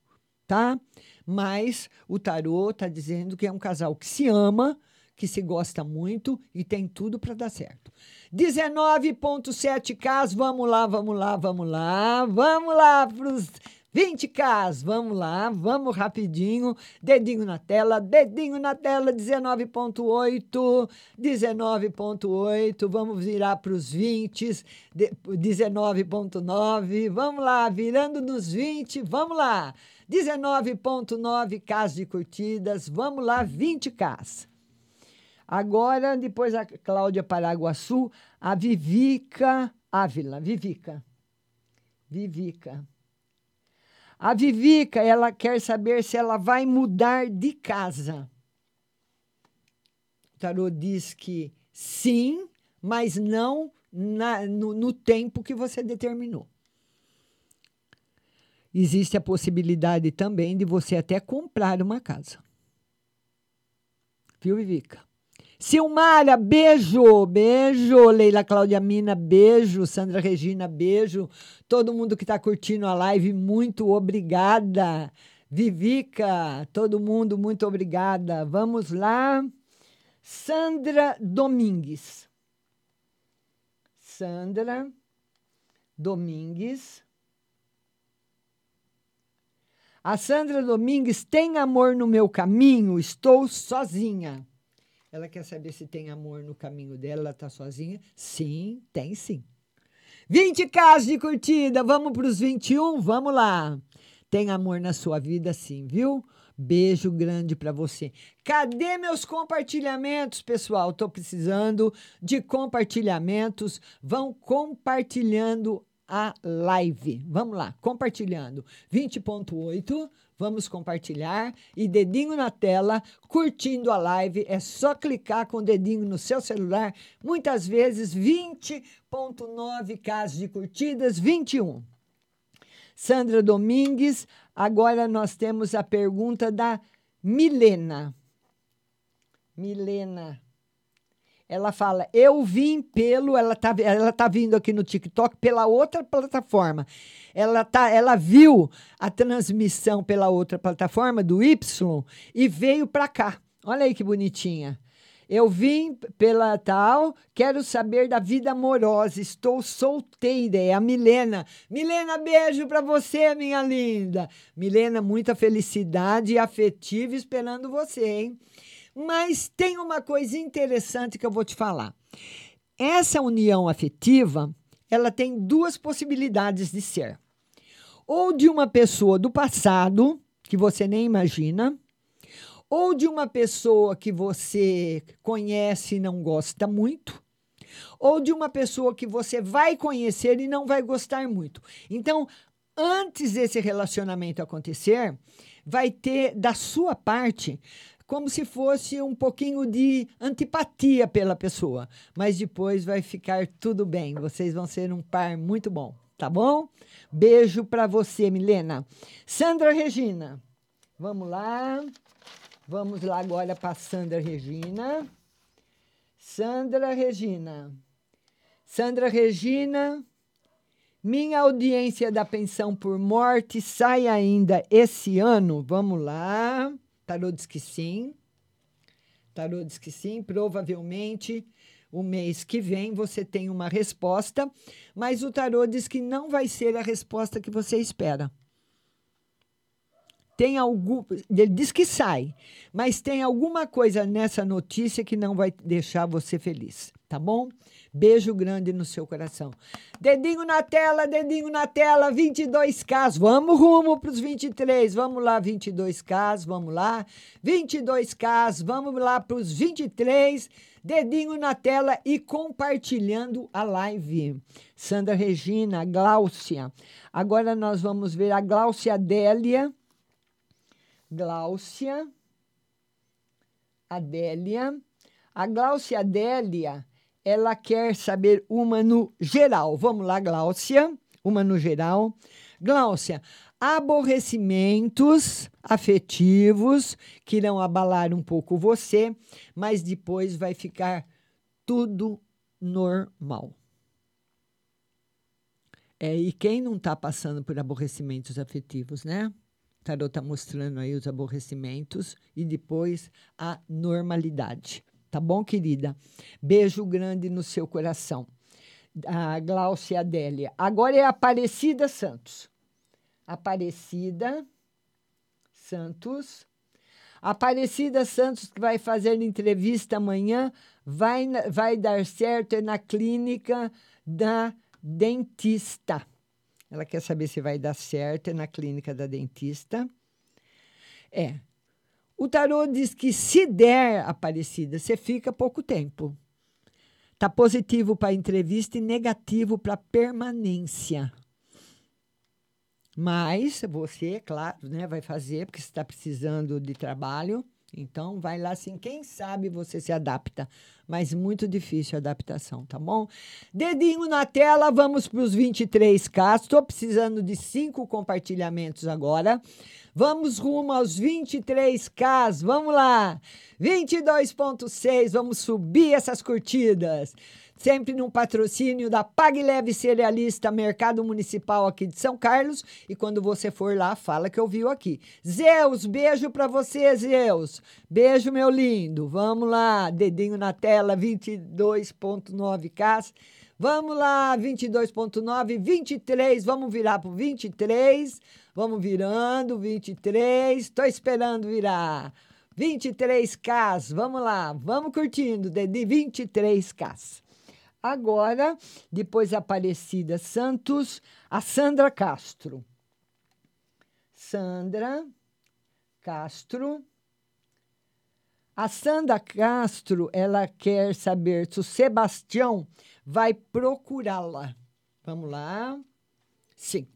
tá? Mas o tarô está dizendo que é um casal que se ama, que se gosta muito e tem tudo para dar certo. 19.7K, vamos lá, vamos lá, vamos lá, vamos lá para os 20K, vamos lá, vamos rapidinho. Dedinho na tela, dedinho na tela, 19,8, 19,8. Vamos virar para os 20, 19,9. Vamos lá, virando nos 20, vamos lá. 19,9K de curtidas, vamos lá, 20K. Agora, depois a Cláudia Paraguaçu, a Vivica Ávila. Vivica. Vivica. A Vivica, ela quer saber se ela vai mudar de casa. O tarô diz que sim, mas não na, no, no tempo que você determinou. Existe a possibilidade também de você até comprar uma casa. Viu, Vivica? Silmara, beijo, beijo. Leila Cláudia Mina, beijo. Sandra Regina, beijo. Todo mundo que está curtindo a live, muito obrigada. Vivica, todo mundo, muito obrigada. Vamos lá. Sandra Domingues. Sandra Domingues. A Sandra Domingues tem amor no meu caminho, estou sozinha. Ela quer saber se tem amor no caminho dela, ela está sozinha? Sim, tem sim. 20 casos de curtida, vamos para os 21? Vamos lá. Tem amor na sua vida, sim, viu? Beijo grande para você. Cadê meus compartilhamentos, pessoal? Estou precisando de compartilhamentos. Vão compartilhando a live. Vamos lá, compartilhando. 20.8 Vamos compartilhar e dedinho na tela, curtindo a live. É só clicar com o dedinho no seu celular. Muitas vezes 20.9 casos de curtidas, 21. Sandra Domingues, agora nós temos a pergunta da Milena. Milena. Ela fala: Eu vim pelo. Ela tá, ela tá vindo aqui no TikTok pela outra plataforma. Ela, tá, ela viu a transmissão pela outra plataforma do Y e veio para cá. Olha aí que bonitinha. Eu vim pela tal, quero saber da vida amorosa. Estou solteira, é a Milena. Milena, beijo para você, minha linda. Milena, muita felicidade e afetiva esperando você, hein? Mas tem uma coisa interessante que eu vou te falar. Essa união afetiva, ela tem duas possibilidades de ser. Ou de uma pessoa do passado, que você nem imagina, ou de uma pessoa que você conhece e não gosta muito, ou de uma pessoa que você vai conhecer e não vai gostar muito. Então, antes desse relacionamento acontecer, vai ter da sua parte como se fosse um pouquinho de antipatia pela pessoa, mas depois vai ficar tudo bem. Vocês vão ser um par muito bom, tá bom? Beijo para você, Milena. Sandra Regina. Vamos lá. Vamos lá agora para Sandra Regina. Sandra Regina. Sandra Regina. Minha audiência da pensão por morte sai ainda esse ano. Vamos lá. Tarô diz que sim. Tarô diz que sim. Provavelmente o mês que vem você tem uma resposta, mas o tarô diz que não vai ser a resposta que você espera tem algum. Ele diz que sai, mas tem alguma coisa nessa notícia que não vai deixar você feliz, tá bom? Beijo grande no seu coração. Dedinho na tela, dedinho na tela, 22 casos. Vamos rumo para os 23. Vamos lá, 22 casos, vamos lá. 22 casos, vamos lá para os 23. Dedinho na tela e compartilhando a live. Sandra Regina, Gláucia. Agora nós vamos ver a Gláucia Adélia Gláucia, Adélia. A Gláucia Adélia, ela quer saber uma no geral. Vamos lá, Gláucia, uma no geral. Gláucia, aborrecimentos afetivos que irão abalar um pouco você, mas depois vai ficar tudo normal. É, e quem não está passando por aborrecimentos afetivos, né? Tarot está mostrando aí os aborrecimentos e depois a normalidade. Tá bom, querida? Beijo grande no seu coração. A Glaucia Adélia. Agora é Aparecida Santos. Aparecida Santos. Aparecida Santos, que vai fazer entrevista amanhã, vai, vai dar certo é na clínica da dentista. Ela quer saber se vai dar certo é na clínica da dentista. É. O tarô diz que se der Aparecida, você fica pouco tempo. Tá positivo para entrevista e negativo para permanência. Mas você, claro, né, vai fazer porque está precisando de trabalho. Então, vai lá assim, quem sabe você se adapta, mas muito difícil a adaptação, tá bom? Dedinho na tela, vamos para os 23K. Estou precisando de cinco compartilhamentos agora. Vamos rumo aos 23K. Vamos lá. 22.6, vamos subir essas curtidas sempre num patrocínio da Pague Leve Cerealista Mercado Municipal aqui de São Carlos. E quando você for lá, fala que ouviu aqui. Zeus, beijo para você, Zeus. Beijo, meu lindo. Vamos lá, dedinho na tela, 22.9K. Vamos lá, 22.9, 23, vamos virar para 23. Vamos virando, 23. Estou esperando virar. 23K, vamos lá, vamos curtindo, de 23K. Agora, depois Aparecida Santos, a Sandra Castro. Sandra Castro. A Sandra Castro, ela quer saber se o Sebastião vai procurá-la. Vamos lá. Sim.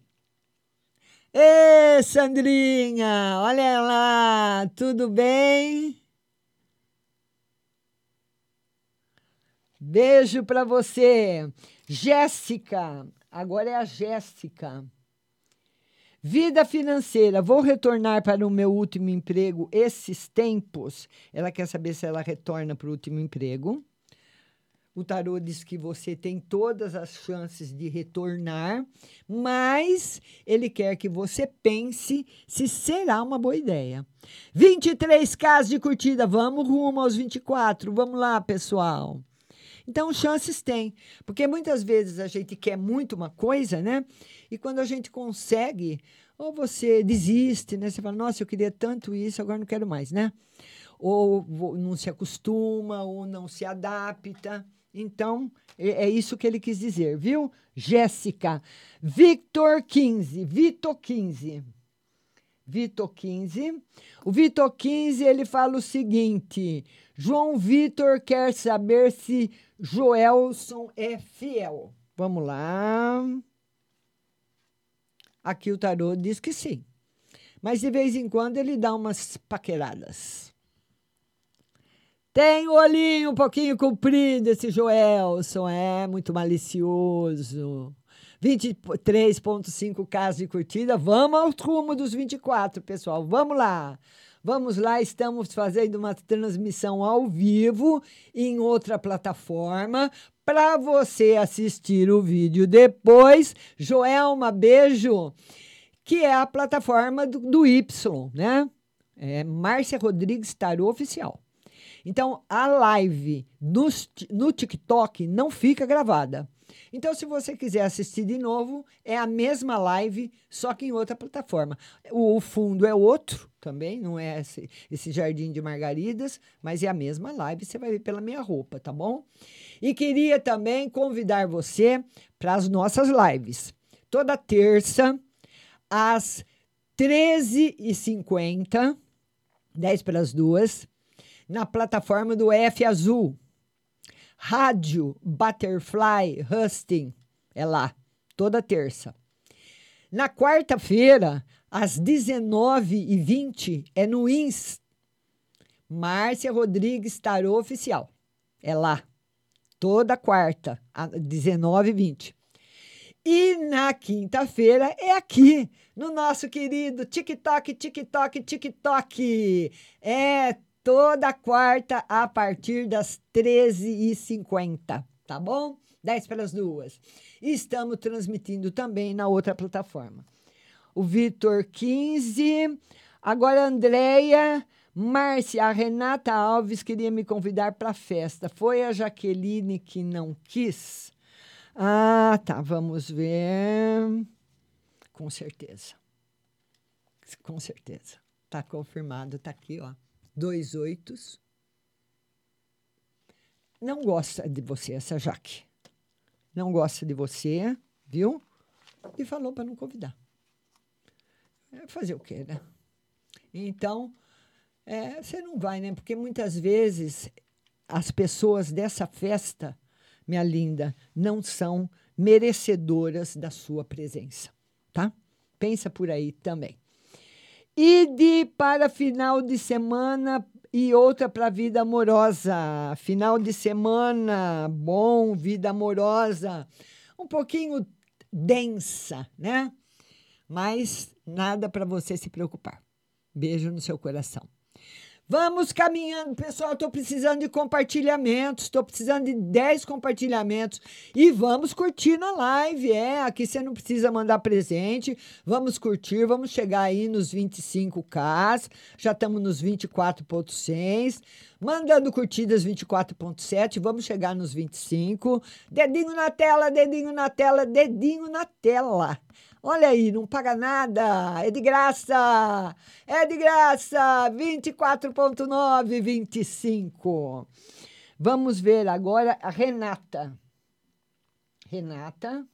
Ê, Sandrinha, olha lá, tudo bem? Beijo para você. Jéssica, agora é a Jéssica. Vida financeira, vou retornar para o meu último emprego esses tempos. Ela quer saber se ela retorna para o último emprego. O tarô diz que você tem todas as chances de retornar, mas ele quer que você pense se será uma boa ideia. 23 casos de curtida, vamos rumo aos 24. Vamos lá, pessoal. Então, chances tem, porque muitas vezes a gente quer muito uma coisa, né? E quando a gente consegue, ou você desiste, né? Você fala, nossa, eu queria tanto isso, agora não quero mais, né? Ou não se acostuma, ou não se adapta. Então, é, é isso que ele quis dizer, viu? Jéssica. Victor 15. Vitor 15. Vitor 15. O Vitor 15, ele fala o seguinte: João Vitor quer saber se Joelson é fiel. Vamos lá. Aqui o tarô diz que sim. Mas de vez em quando ele dá umas paqueradas. Tem o olhinho um pouquinho comprido esse Joelson, é muito malicioso. 23,5 casos de curtida. Vamos ao rumo dos 24, pessoal. Vamos lá. Vamos lá, estamos fazendo uma transmissão ao vivo em outra plataforma para você assistir o vídeo depois. Joelma, beijo. Que é a plataforma do, do Y, né? É Márcia Rodrigues Tarô Oficial. Então, a live no, no TikTok não fica gravada. Então, se você quiser assistir de novo, é a mesma live, só que em outra plataforma. O, fundo é outro também, não é esse, esse jardim de margaridas, mas é a mesma live, você vai ver pela minha roupa, tá bom? E queria também convidar você para as nossas lives. Toda terça, às 13h50, 10 para as duas, na plataforma do F Azul. Rádio Butterfly Husting é lá, toda terça. Na quarta-feira, às 19h20, é no INS. Márcia Rodrigues Tarô Oficial. É lá, toda quarta, às 19h20. E na quinta-feira é aqui, no nosso querido TikTok, TikTok, TikTok. É toda quarta a partir das 13h50, tá bom? 10 pelas duas. Estamos transmitindo também na outra plataforma. O Vitor 15. Agora, a Andréia. Márcia, a Renata Alves queria me convidar para a festa. Foi a Jaqueline que não quis? Ah, tá. Vamos ver. Com certeza. Com certeza. Tá confirmado. Tá aqui, ó dois oitos. Não gosta de você, essa Jaque. Não gosta de você, viu? E falou para não convidar. É fazer o quê, né? Então, é, você não vai, né? Porque muitas vezes as pessoas dessa festa, minha linda, não são merecedoras da sua presença, tá? Pensa por aí também. Ide para final de semana e outra para vida amorosa. Final de semana, bom, vida amorosa. Um pouquinho densa, né? Mas nada para você se preocupar. Beijo no seu coração. Vamos caminhando, pessoal. Estou precisando de compartilhamentos. Estou precisando de 10 compartilhamentos. E vamos curtir na live. É, aqui você não precisa mandar presente. Vamos curtir. Vamos chegar aí nos 25K. Já estamos nos 24,6. Mandando curtidas 24,7. Vamos chegar nos 25. Dedinho na tela, dedinho na tela, dedinho na tela. Olha aí, não paga nada, é de graça, é de graça, 24,9, 25. Vamos ver agora a Renata. Renata.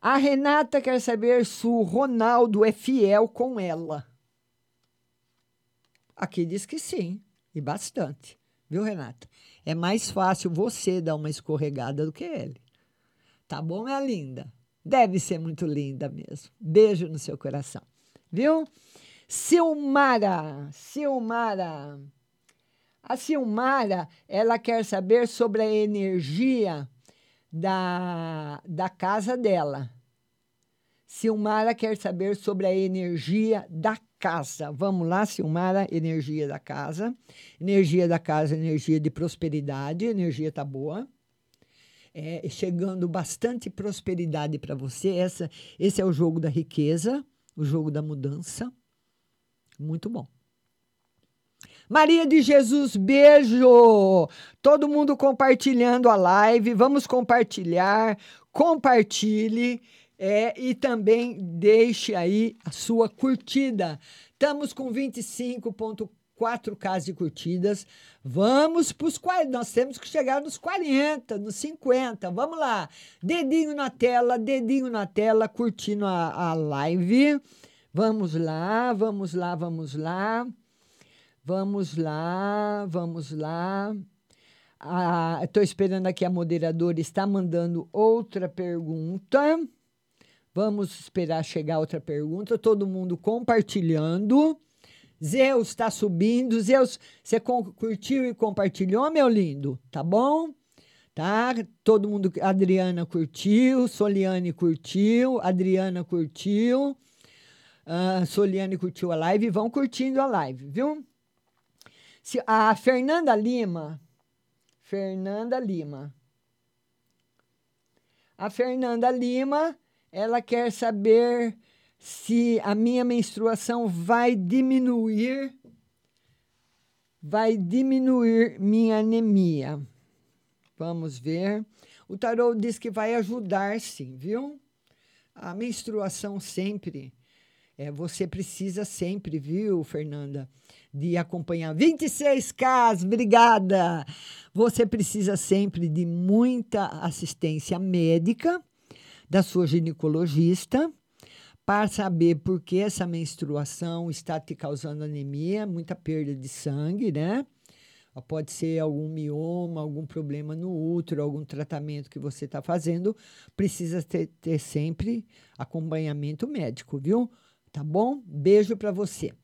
A Renata quer saber se o Ronaldo é fiel com ela. Aqui diz que sim, e bastante. Viu, Renata? É mais fácil você dar uma escorregada do que ele. Tá bom, minha linda? Deve ser muito linda mesmo. Beijo no seu coração. Viu? Silmara, Silmara. A Silmara, ela quer saber sobre a energia da, da casa dela. Silmara quer saber sobre a energia da casa. Vamos lá, Silmara, energia da casa. Energia da casa, energia de prosperidade, energia tá boa. É, chegando bastante prosperidade para você. Essa, esse é o jogo da riqueza, o jogo da mudança. Muito bom. Maria de Jesus, beijo! Todo mundo compartilhando a live. Vamos compartilhar. Compartilhe. É, e também deixe aí a sua curtida. Estamos com 25,4k de curtidas. Vamos para os 40. Nós temos que chegar nos 40, nos 50. Vamos lá. Dedinho na tela, dedinho na tela, curtindo a, a live. Vamos lá, vamos lá, vamos lá. Vamos lá, vamos lá. Estou ah, esperando aqui a moderadora está mandando outra pergunta. Vamos esperar chegar outra pergunta. Todo mundo compartilhando. Zeus está subindo. Zeus, você curtiu e compartilhou, meu lindo? Tá bom? Tá? Todo mundo. Adriana curtiu, Soliane curtiu, Adriana curtiu, uh, Soliane curtiu a live. Vão curtindo a live, viu? Se, a Fernanda Lima. Fernanda Lima. A Fernanda Lima, ela quer saber se a minha menstruação vai diminuir vai diminuir minha anemia. Vamos ver. O tarô diz que vai ajudar sim, viu? A menstruação sempre. É, você precisa sempre, viu, Fernanda? de acompanhar 26K, obrigada! Você precisa sempre de muita assistência médica da sua ginecologista para saber por que essa menstruação está te causando anemia, muita perda de sangue, né? Pode ser algum mioma, algum problema no útero, algum tratamento que você está fazendo. Precisa ter, ter sempre acompanhamento médico, viu? Tá bom? Beijo para você.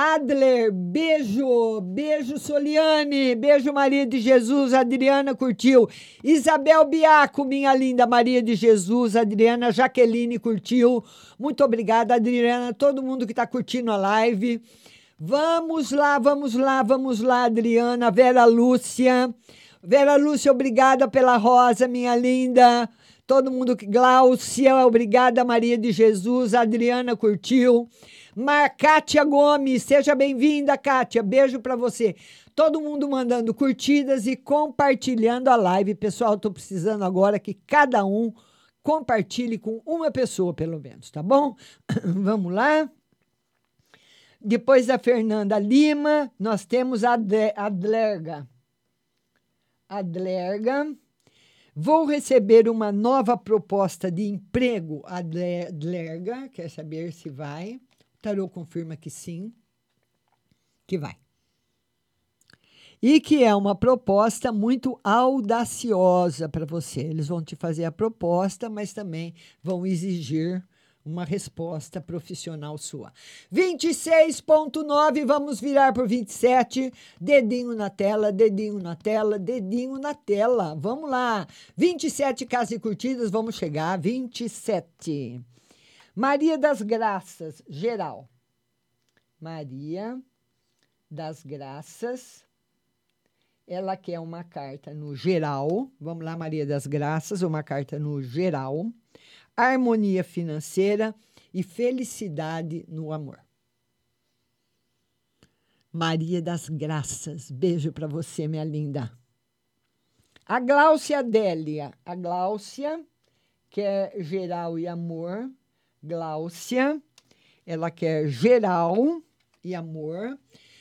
Adler, beijo, beijo Soliane, beijo Maria de Jesus, Adriana curtiu, Isabel Biaco, minha linda Maria de Jesus, Adriana Jaqueline curtiu, muito obrigada Adriana, todo mundo que está curtindo a live, vamos lá, vamos lá, vamos lá Adriana, Vera Lúcia, Vera Lúcia, obrigada pela rosa, minha linda, todo mundo que, Glaucia, obrigada Maria de Jesus, Adriana curtiu, Mar Kátia Gomes, seja bem-vinda, Kátia. Beijo para você. Todo mundo mandando curtidas e compartilhando a live. Pessoal, estou precisando agora que cada um compartilhe com uma pessoa, pelo menos, tá bom? Vamos lá. Depois da Fernanda Lima, nós temos a Adlerga. Adlerga. Vou receber uma nova proposta de emprego, Adlerga. Quer saber se vai? Tarô confirma que sim, que vai. E que é uma proposta muito audaciosa para você. Eles vão te fazer a proposta, mas também vão exigir uma resposta profissional sua. 26.9, vamos virar por 27. Dedinho na tela, dedinho na tela, dedinho na tela. Vamos lá. 27 casas e curtidas, vamos chegar. 27. Maria das Graças, geral. Maria das Graças. Ela quer uma carta no geral. Vamos lá, Maria das Graças, uma carta no geral. Harmonia financeira e felicidade no amor. Maria das Graças, beijo para você, minha linda. A Gláucia Adélia. A Gláucia quer geral e amor. Gláucia, ela quer geral e amor,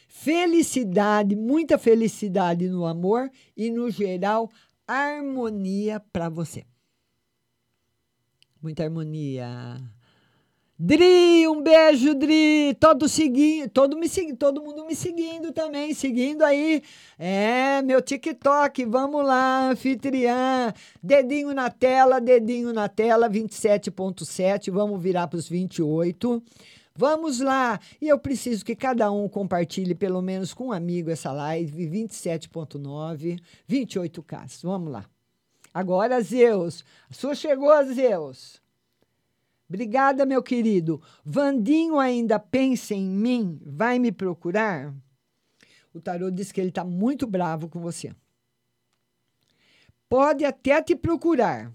felicidade, muita felicidade no amor e no geral harmonia para você. Muita harmonia. Dri, um beijo, Dri. Todo seguindo, todo me seguindo, todo mundo me seguindo também, seguindo aí. É, meu TikTok, vamos lá, anfitriã. Dedinho na tela, dedinho na tela, 27.7, vamos virar para os 28. Vamos lá! E eu preciso que cada um compartilhe pelo menos com um amigo essa live, 27.9, 28K. Vamos lá. Agora, Zeus. A sua chegou, Zeus. Obrigada, meu querido. Vandinho ainda pensa em mim? Vai me procurar? O tarô diz que ele está muito bravo com você. Pode até te procurar,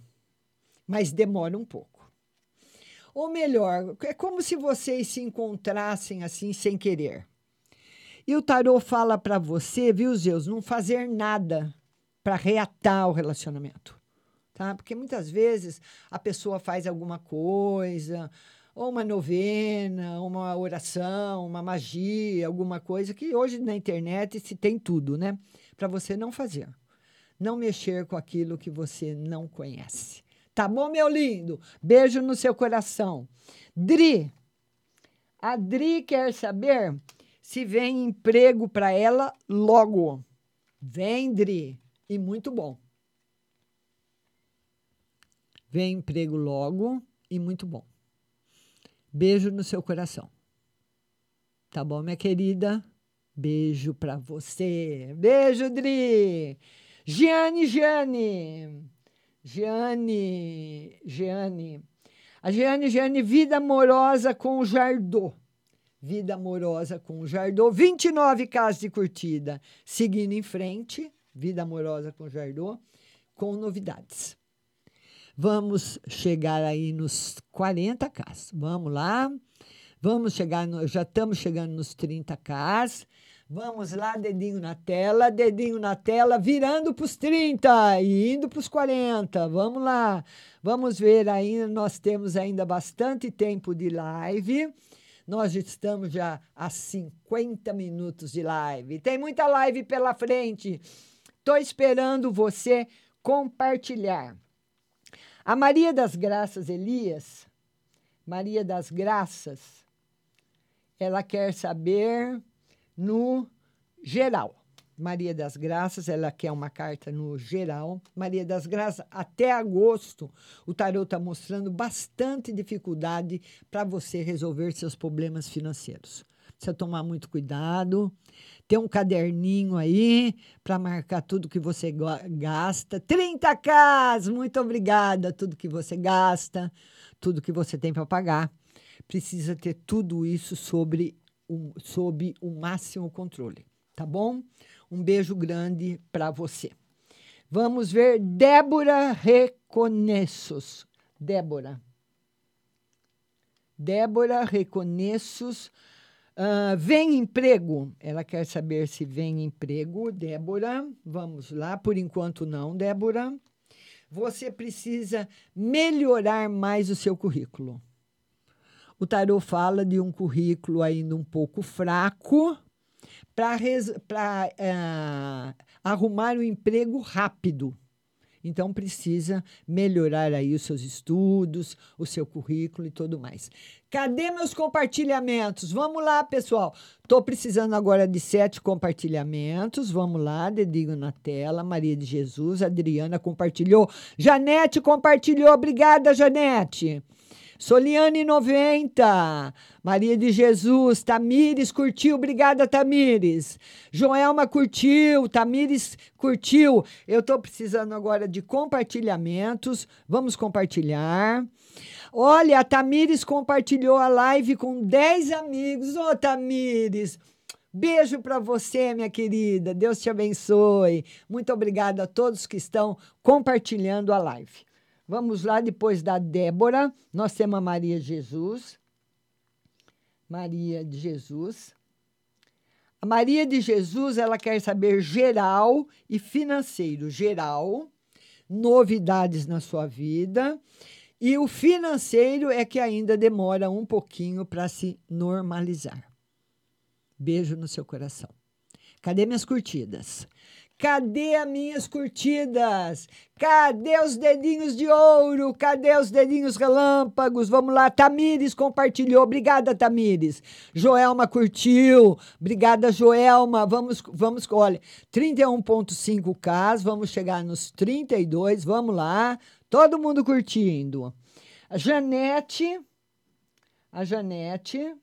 mas demora um pouco. Ou melhor, é como se vocês se encontrassem assim sem querer. E o tarô fala para você, viu, Zeus, não fazer nada para reatar o relacionamento. Tá? Porque muitas vezes a pessoa faz alguma coisa, ou uma novena, uma oração, uma magia, alguma coisa que hoje na internet se tem tudo, né? Para você não fazer. Não mexer com aquilo que você não conhece. Tá bom, meu lindo? Beijo no seu coração. Dri. A Dri quer saber se vem emprego para ela logo. Vem, Dri. E muito bom. Vem emprego logo e muito bom. Beijo no seu coração. Tá bom, minha querida? Beijo para você. Beijo, Dri. Giane, Giane. Giane, Giane. A Giane, Giane, vida amorosa com o Jardô. Vida amorosa com o Jardô. 29 casas de curtida. Seguindo em frente, vida amorosa com o Jardô, com novidades. Vamos chegar aí nos 40 cas. Vamos lá. Vamos chegar, no, já estamos chegando nos 30 cas. Vamos lá, dedinho na tela, dedinho na tela, virando para os 30 e indo para os 40. Vamos lá. Vamos ver ainda, nós temos ainda bastante tempo de live. Nós estamos já a 50 minutos de live. Tem muita live pela frente. Estou esperando você compartilhar. A Maria das Graças Elias, Maria das Graças, ela quer saber no geral. Maria das Graças, ela quer uma carta no geral. Maria das Graças, até agosto, o tarot está mostrando bastante dificuldade para você resolver seus problemas financeiros. Precisa tomar muito cuidado. Tem um caderninho aí para marcar tudo que você gasta. 30k! Muito obrigada. Tudo que você gasta, tudo que você tem para pagar. Precisa ter tudo isso sobre o, sob o máximo controle. Tá bom? Um beijo grande para você. Vamos ver Débora Reconheços. Débora. Débora Reconheços Uh, vem emprego? Ela quer saber se vem emprego. Débora, vamos lá. Por enquanto, não, Débora. Você precisa melhorar mais o seu currículo. O tarô fala de um currículo ainda um pouco fraco para uh, ah, arrumar um emprego rápido. Então precisa melhorar aí os seus estudos, o seu currículo e tudo mais. Cadê meus compartilhamentos? Vamos lá, pessoal. Estou precisando agora de sete compartilhamentos. Vamos lá, dedinho na tela. Maria de Jesus, Adriana compartilhou. Janete compartilhou. Obrigada, Janete. Soliane 90. Maria de Jesus. Tamires curtiu. Obrigada, Tamires. Joelma curtiu. Tamires curtiu. Eu estou precisando agora de compartilhamentos. Vamos compartilhar. Olha, a Tamires compartilhou a live com 10 amigos. Ô, oh, Tamires. Beijo para você, minha querida. Deus te abençoe. Muito obrigada a todos que estão compartilhando a live. Vamos lá, depois da Débora, nós temos a Maria Jesus. Maria de Jesus. A Maria de Jesus, ela quer saber geral e financeiro. Geral, novidades na sua vida. E o financeiro é que ainda demora um pouquinho para se normalizar. Beijo no seu coração. Cadê minhas curtidas? Cadê as minhas curtidas? Cadê os dedinhos de ouro? Cadê os dedinhos relâmpagos? Vamos lá, Tamires compartilhou. Obrigada, Tamires. Joelma curtiu. Obrigada, Joelma. Vamos, vamos, olha, 31.5K, vamos chegar nos 32. Vamos lá. Todo mundo curtindo. A Janete, a Janete,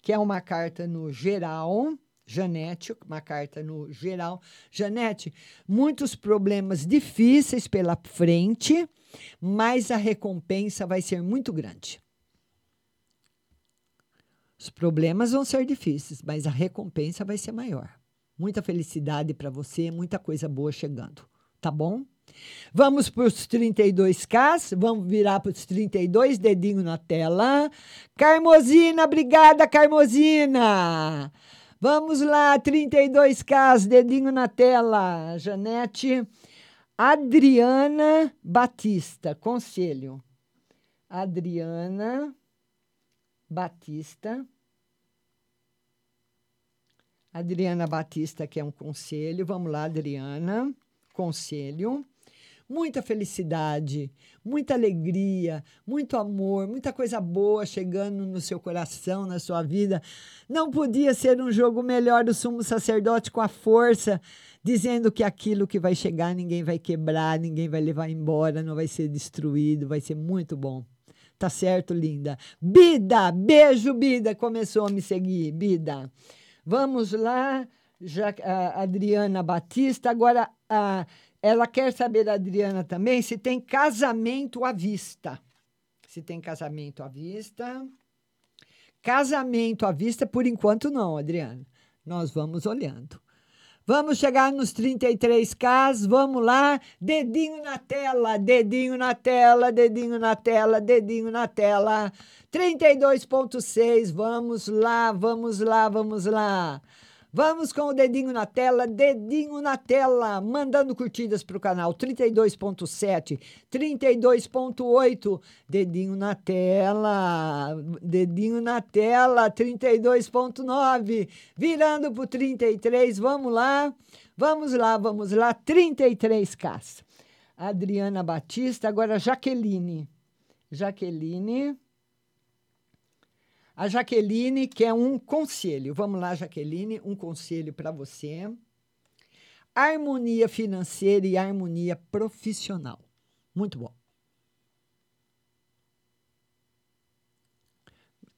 que é uma carta no geral, Janete, uma carta no geral. Janete, muitos problemas difíceis pela frente, mas a recompensa vai ser muito grande. Os problemas vão ser difíceis, mas a recompensa vai ser maior. Muita felicidade para você, muita coisa boa chegando, tá bom? Vamos para os 32K, vamos virar para os 32, dedinho na tela. Carmosina, obrigada, Carmosina. Vamos lá, 32K, dedinho na tela. Janete. Adriana Batista, conselho. Adriana Batista. Adriana Batista, que é um conselho. Vamos lá, Adriana. Conselho. Muita felicidade, muita alegria, muito amor, muita coisa boa chegando no seu coração, na sua vida. Não podia ser um jogo melhor do sumo sacerdote com a força, dizendo que aquilo que vai chegar ninguém vai quebrar, ninguém vai levar embora, não vai ser destruído, vai ser muito bom. Tá certo, linda? Bida, beijo, Bida. Começou a me seguir, Bida. Vamos lá, já, a Adriana Batista. Agora, a, ela quer saber da Adriana também se tem casamento à vista. Se tem casamento à vista. Casamento à vista, por enquanto, não, Adriana. Nós vamos olhando. Vamos chegar nos 33K, vamos lá. Dedinho na tela, dedinho na tela, dedinho na tela, dedinho na tela. 32.6, vamos lá, vamos lá, vamos lá. Vamos com o dedinho na tela, dedinho na tela, mandando curtidas para o canal 32.7, 32.8, dedinho na tela, dedinho na tela, 32.9, virando para o 33, vamos lá, vamos lá, vamos lá, 33K. Adriana Batista, agora Jaqueline. Jaqueline. A Jaqueline quer um conselho. Vamos lá, Jaqueline, um conselho para você. Harmonia financeira e harmonia profissional. Muito bom.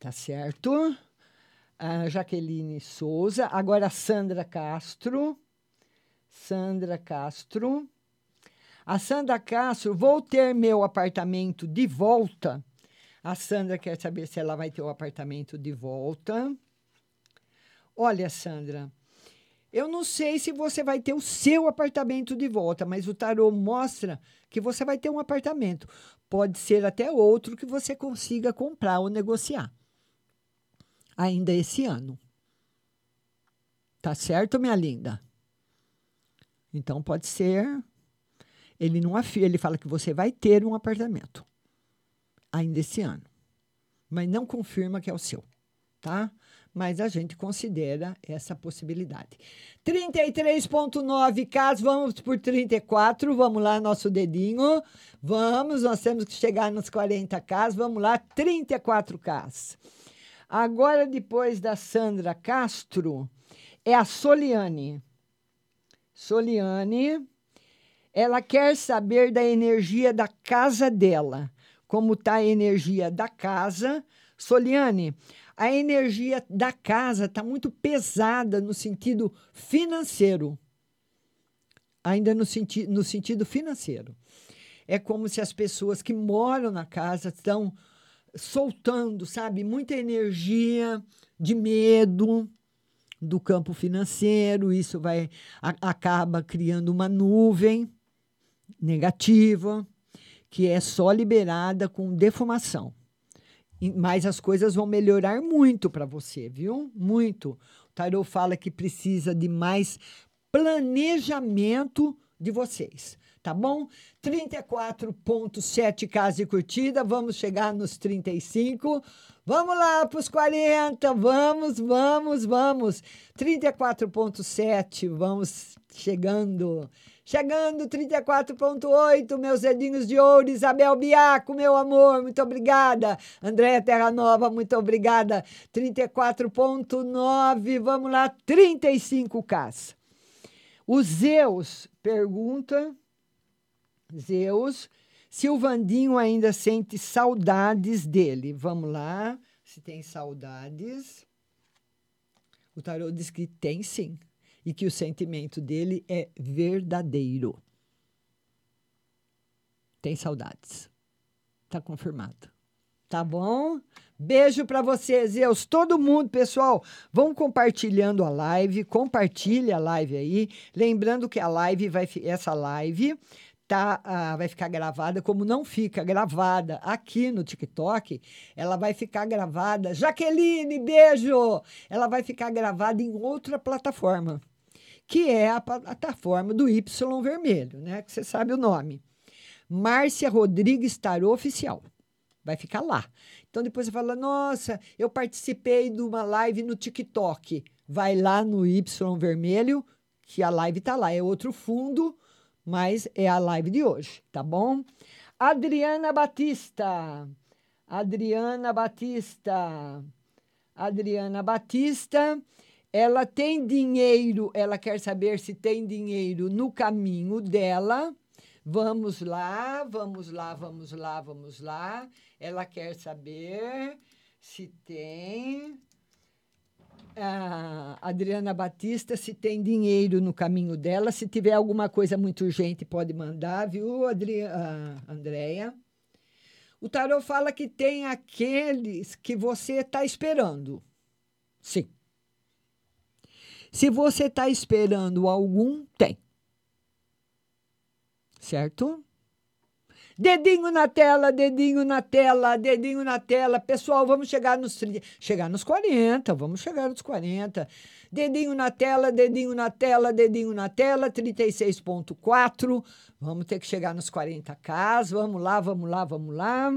Tá certo? A Jaqueline Souza. Agora a Sandra Castro. Sandra Castro. A Sandra Castro, vou ter meu apartamento de volta a Sandra quer saber se ela vai ter o apartamento de volta. Olha, Sandra, eu não sei se você vai ter o seu apartamento de volta, mas o tarô mostra que você vai ter um apartamento. Pode ser até outro que você consiga comprar ou negociar. Ainda esse ano. Tá certo, minha linda? Então pode ser. Ele não afirma, ele fala que você vai ter um apartamento ainda esse ano. Mas não confirma que é o seu, tá? Mas a gente considera essa possibilidade. 33,9 casos, vamos por 34. Vamos lá, nosso dedinho. Vamos, nós temos que chegar nos 40 casos. Vamos lá, 34 casos. Agora, depois da Sandra Castro, é a Soliane. Soliane, ela quer saber da energia da casa dela como está a energia da casa. Soliane, a energia da casa está muito pesada no sentido financeiro. Ainda no, senti no sentido financeiro. É como se as pessoas que moram na casa estão soltando, sabe, muita energia de medo do campo financeiro. Isso vai acaba criando uma nuvem negativa que é só liberada com defumação. Mas as coisas vão melhorar muito para você, viu? Muito. O Tarot fala que precisa de mais planejamento de vocês, tá bom? 34.7 casa e curtida, vamos chegar nos 35. Vamos lá para os 40, vamos, vamos, vamos. 34.7, vamos chegando. Chegando 34.8, meus dedinhos de ouro, Isabel Biaco, meu amor, muito obrigada. Andréia Terra Nova, muito obrigada. 34.9, vamos lá, 35K. O Zeus pergunta, Zeus, se o Vandinho ainda sente saudades dele. Vamos lá, se tem saudades. O tarô diz que tem sim. E que o sentimento dele é verdadeiro. Tem saudades. Tá confirmado. Tá bom? Beijo para vocês, Zeus. Todo mundo, pessoal, vão compartilhando a live, compartilha a live aí. Lembrando que a live vai essa live tá, ah, vai ficar gravada, como não fica gravada aqui no TikTok, ela vai ficar gravada. Jaqueline, beijo! Ela vai ficar gravada em outra plataforma, que é a plataforma do Y Vermelho, né? Que você sabe o nome. Márcia Rodrigues Tarô Oficial. Vai ficar lá. Então depois você fala: Nossa, eu participei de uma live no TikTok. Vai lá no Y Vermelho, que a live tá lá. É outro fundo mas é a live de hoje, tá bom? Adriana Batista. Adriana Batista. Adriana Batista. Ela tem dinheiro, ela quer saber se tem dinheiro no caminho dela. Vamos lá, vamos lá, vamos lá, vamos lá. Ela quer saber se tem a Adriana Batista se tem dinheiro no caminho dela. Se tiver alguma coisa muito urgente, pode mandar, viu, Adriana, Andréia? O tarot fala que tem aqueles que você está esperando. Sim. Se você está esperando algum, tem. Certo? Dedinho na tela, dedinho na tela, dedinho na tela. Pessoal, vamos chegar nos chegar nos 40, vamos chegar nos 40. Dedinho na tela, dedinho na tela, dedinho na tela, 36.4. Vamos ter que chegar nos 40k. Vamos lá, vamos lá, vamos lá.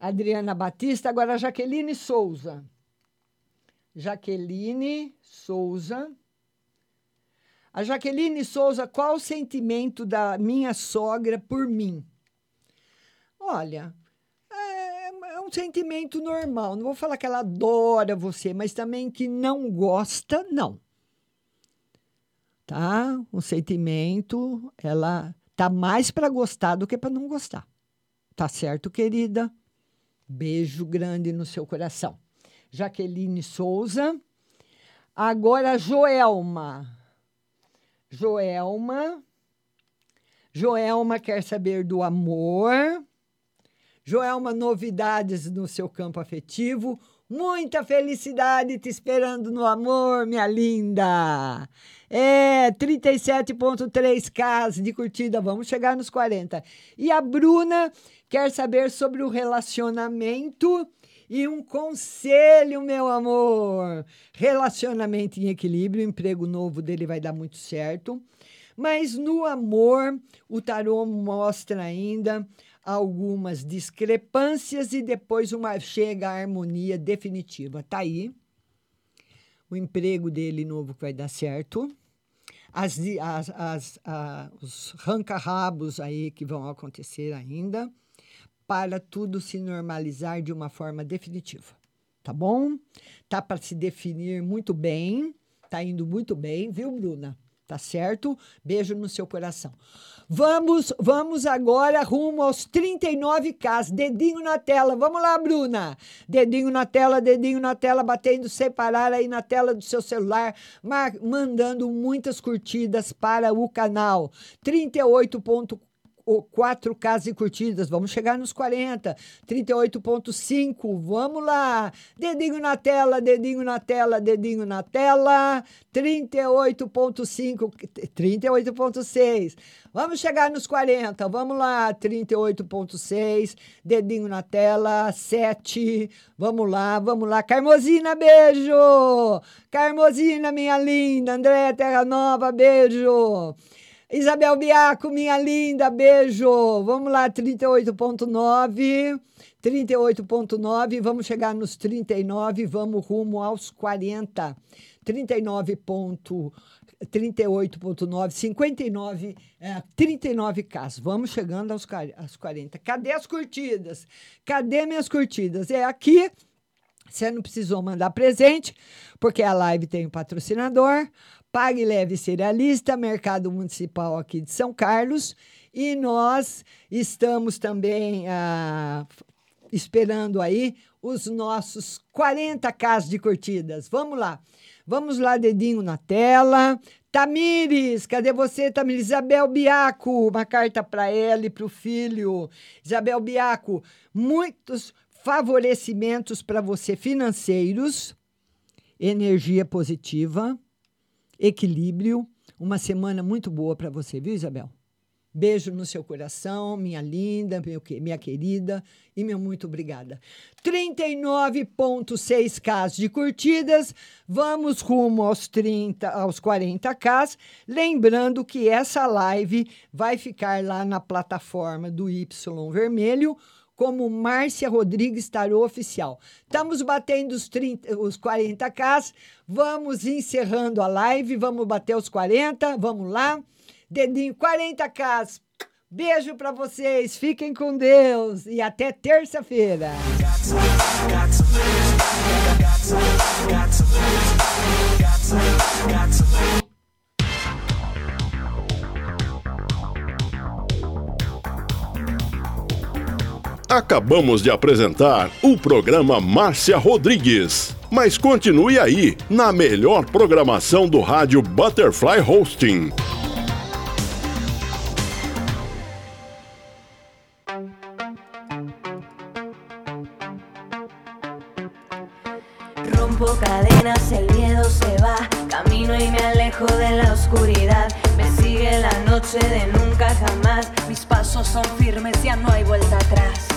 Adriana Batista, agora Jaqueline Souza. Jaqueline Souza. A Jaqueline Souza, qual o sentimento da minha sogra por mim? Olha, é, é, um sentimento normal. Não vou falar que ela adora você, mas também que não gosta, não. Tá? Um sentimento, ela tá mais para gostar do que para não gostar. Tá certo, querida? Beijo grande no seu coração. Jaqueline Souza. Agora, Joelma. Joelma. Joelma quer saber do amor. Joelma, novidades no seu campo afetivo. Muita felicidade te esperando no amor, minha linda. É, 37.3k de curtida, vamos chegar nos 40. E a Bruna quer saber sobre o relacionamento e um conselho, meu amor. Relacionamento em equilíbrio, o emprego novo dele vai dar muito certo. Mas no amor, o tarô mostra ainda algumas discrepâncias e depois uma chega à harmonia definitiva. Tá aí o emprego dele novo que vai dar certo. As, as, as, as os ranca-rabos aí que vão acontecer ainda, para tudo se normalizar de uma forma definitiva. Tá bom? Tá para se definir muito bem, tá indo muito bem, viu, Bruna? Tá certo? Beijo no seu coração. Vamos, vamos agora rumo aos 39K. Dedinho na tela. Vamos lá, Bruna. Dedinho na tela, dedinho na tela, batendo separar aí na tela do seu celular, mandando muitas curtidas para o canal. 38.4 4 casas e curtidas, vamos chegar nos 40, 38.5, vamos lá, dedinho na tela, dedinho na tela, dedinho na tela, 38.5, 38.6, vamos chegar nos 40, vamos lá, 38.6, dedinho na tela, 7, vamos lá, vamos lá, Carmosina, beijo, Carmosina, minha linda, Andréia Terra Nova, beijo, Isabel Biaco, minha linda, beijo. Vamos lá, 38.9. 38.9, vamos chegar nos 39, vamos rumo aos 40. 39. 38.9, 59, é, 39 casos. Vamos chegando aos, aos 40. Cadê as curtidas? Cadê minhas curtidas? É aqui. Você não precisou mandar presente, porque a live tem um patrocinador. Pague Leve Cerealista, Mercado Municipal aqui de São Carlos. E nós estamos também ah, esperando aí os nossos 40k de curtidas. Vamos lá. Vamos lá, dedinho na tela. Tamires, cadê você, Tamires? Isabel Biaco, uma carta para ela e para o filho. Isabel Biaco, muitos favorecimentos para você financeiros, energia positiva, equilíbrio, uma semana muito boa para você, viu, Isabel? Beijo no seu coração, minha linda, meu, minha querida, e meu muito obrigada. 39,6K de curtidas, vamos rumo aos 30, aos 40K. Lembrando que essa live vai ficar lá na plataforma do Y Vermelho como Márcia Rodrigues Tarô Oficial. Estamos batendo os, 30, os 40K, vamos encerrando a live, vamos bater os 40, vamos lá. Dedinho 40K. Beijo para vocês, fiquem com Deus e até terça-feira. Acabamos de apresentar o programa Márcia Rodrigues. Mas continue aí, na melhor programação do rádio Butterfly Hosting. Rompo cadenas, el miedo se va. Camino y me alejo de la oscuridad. Me sigue la noche de nunca jamás. Mis pasos son firmes, ya no hay vuelta atrás.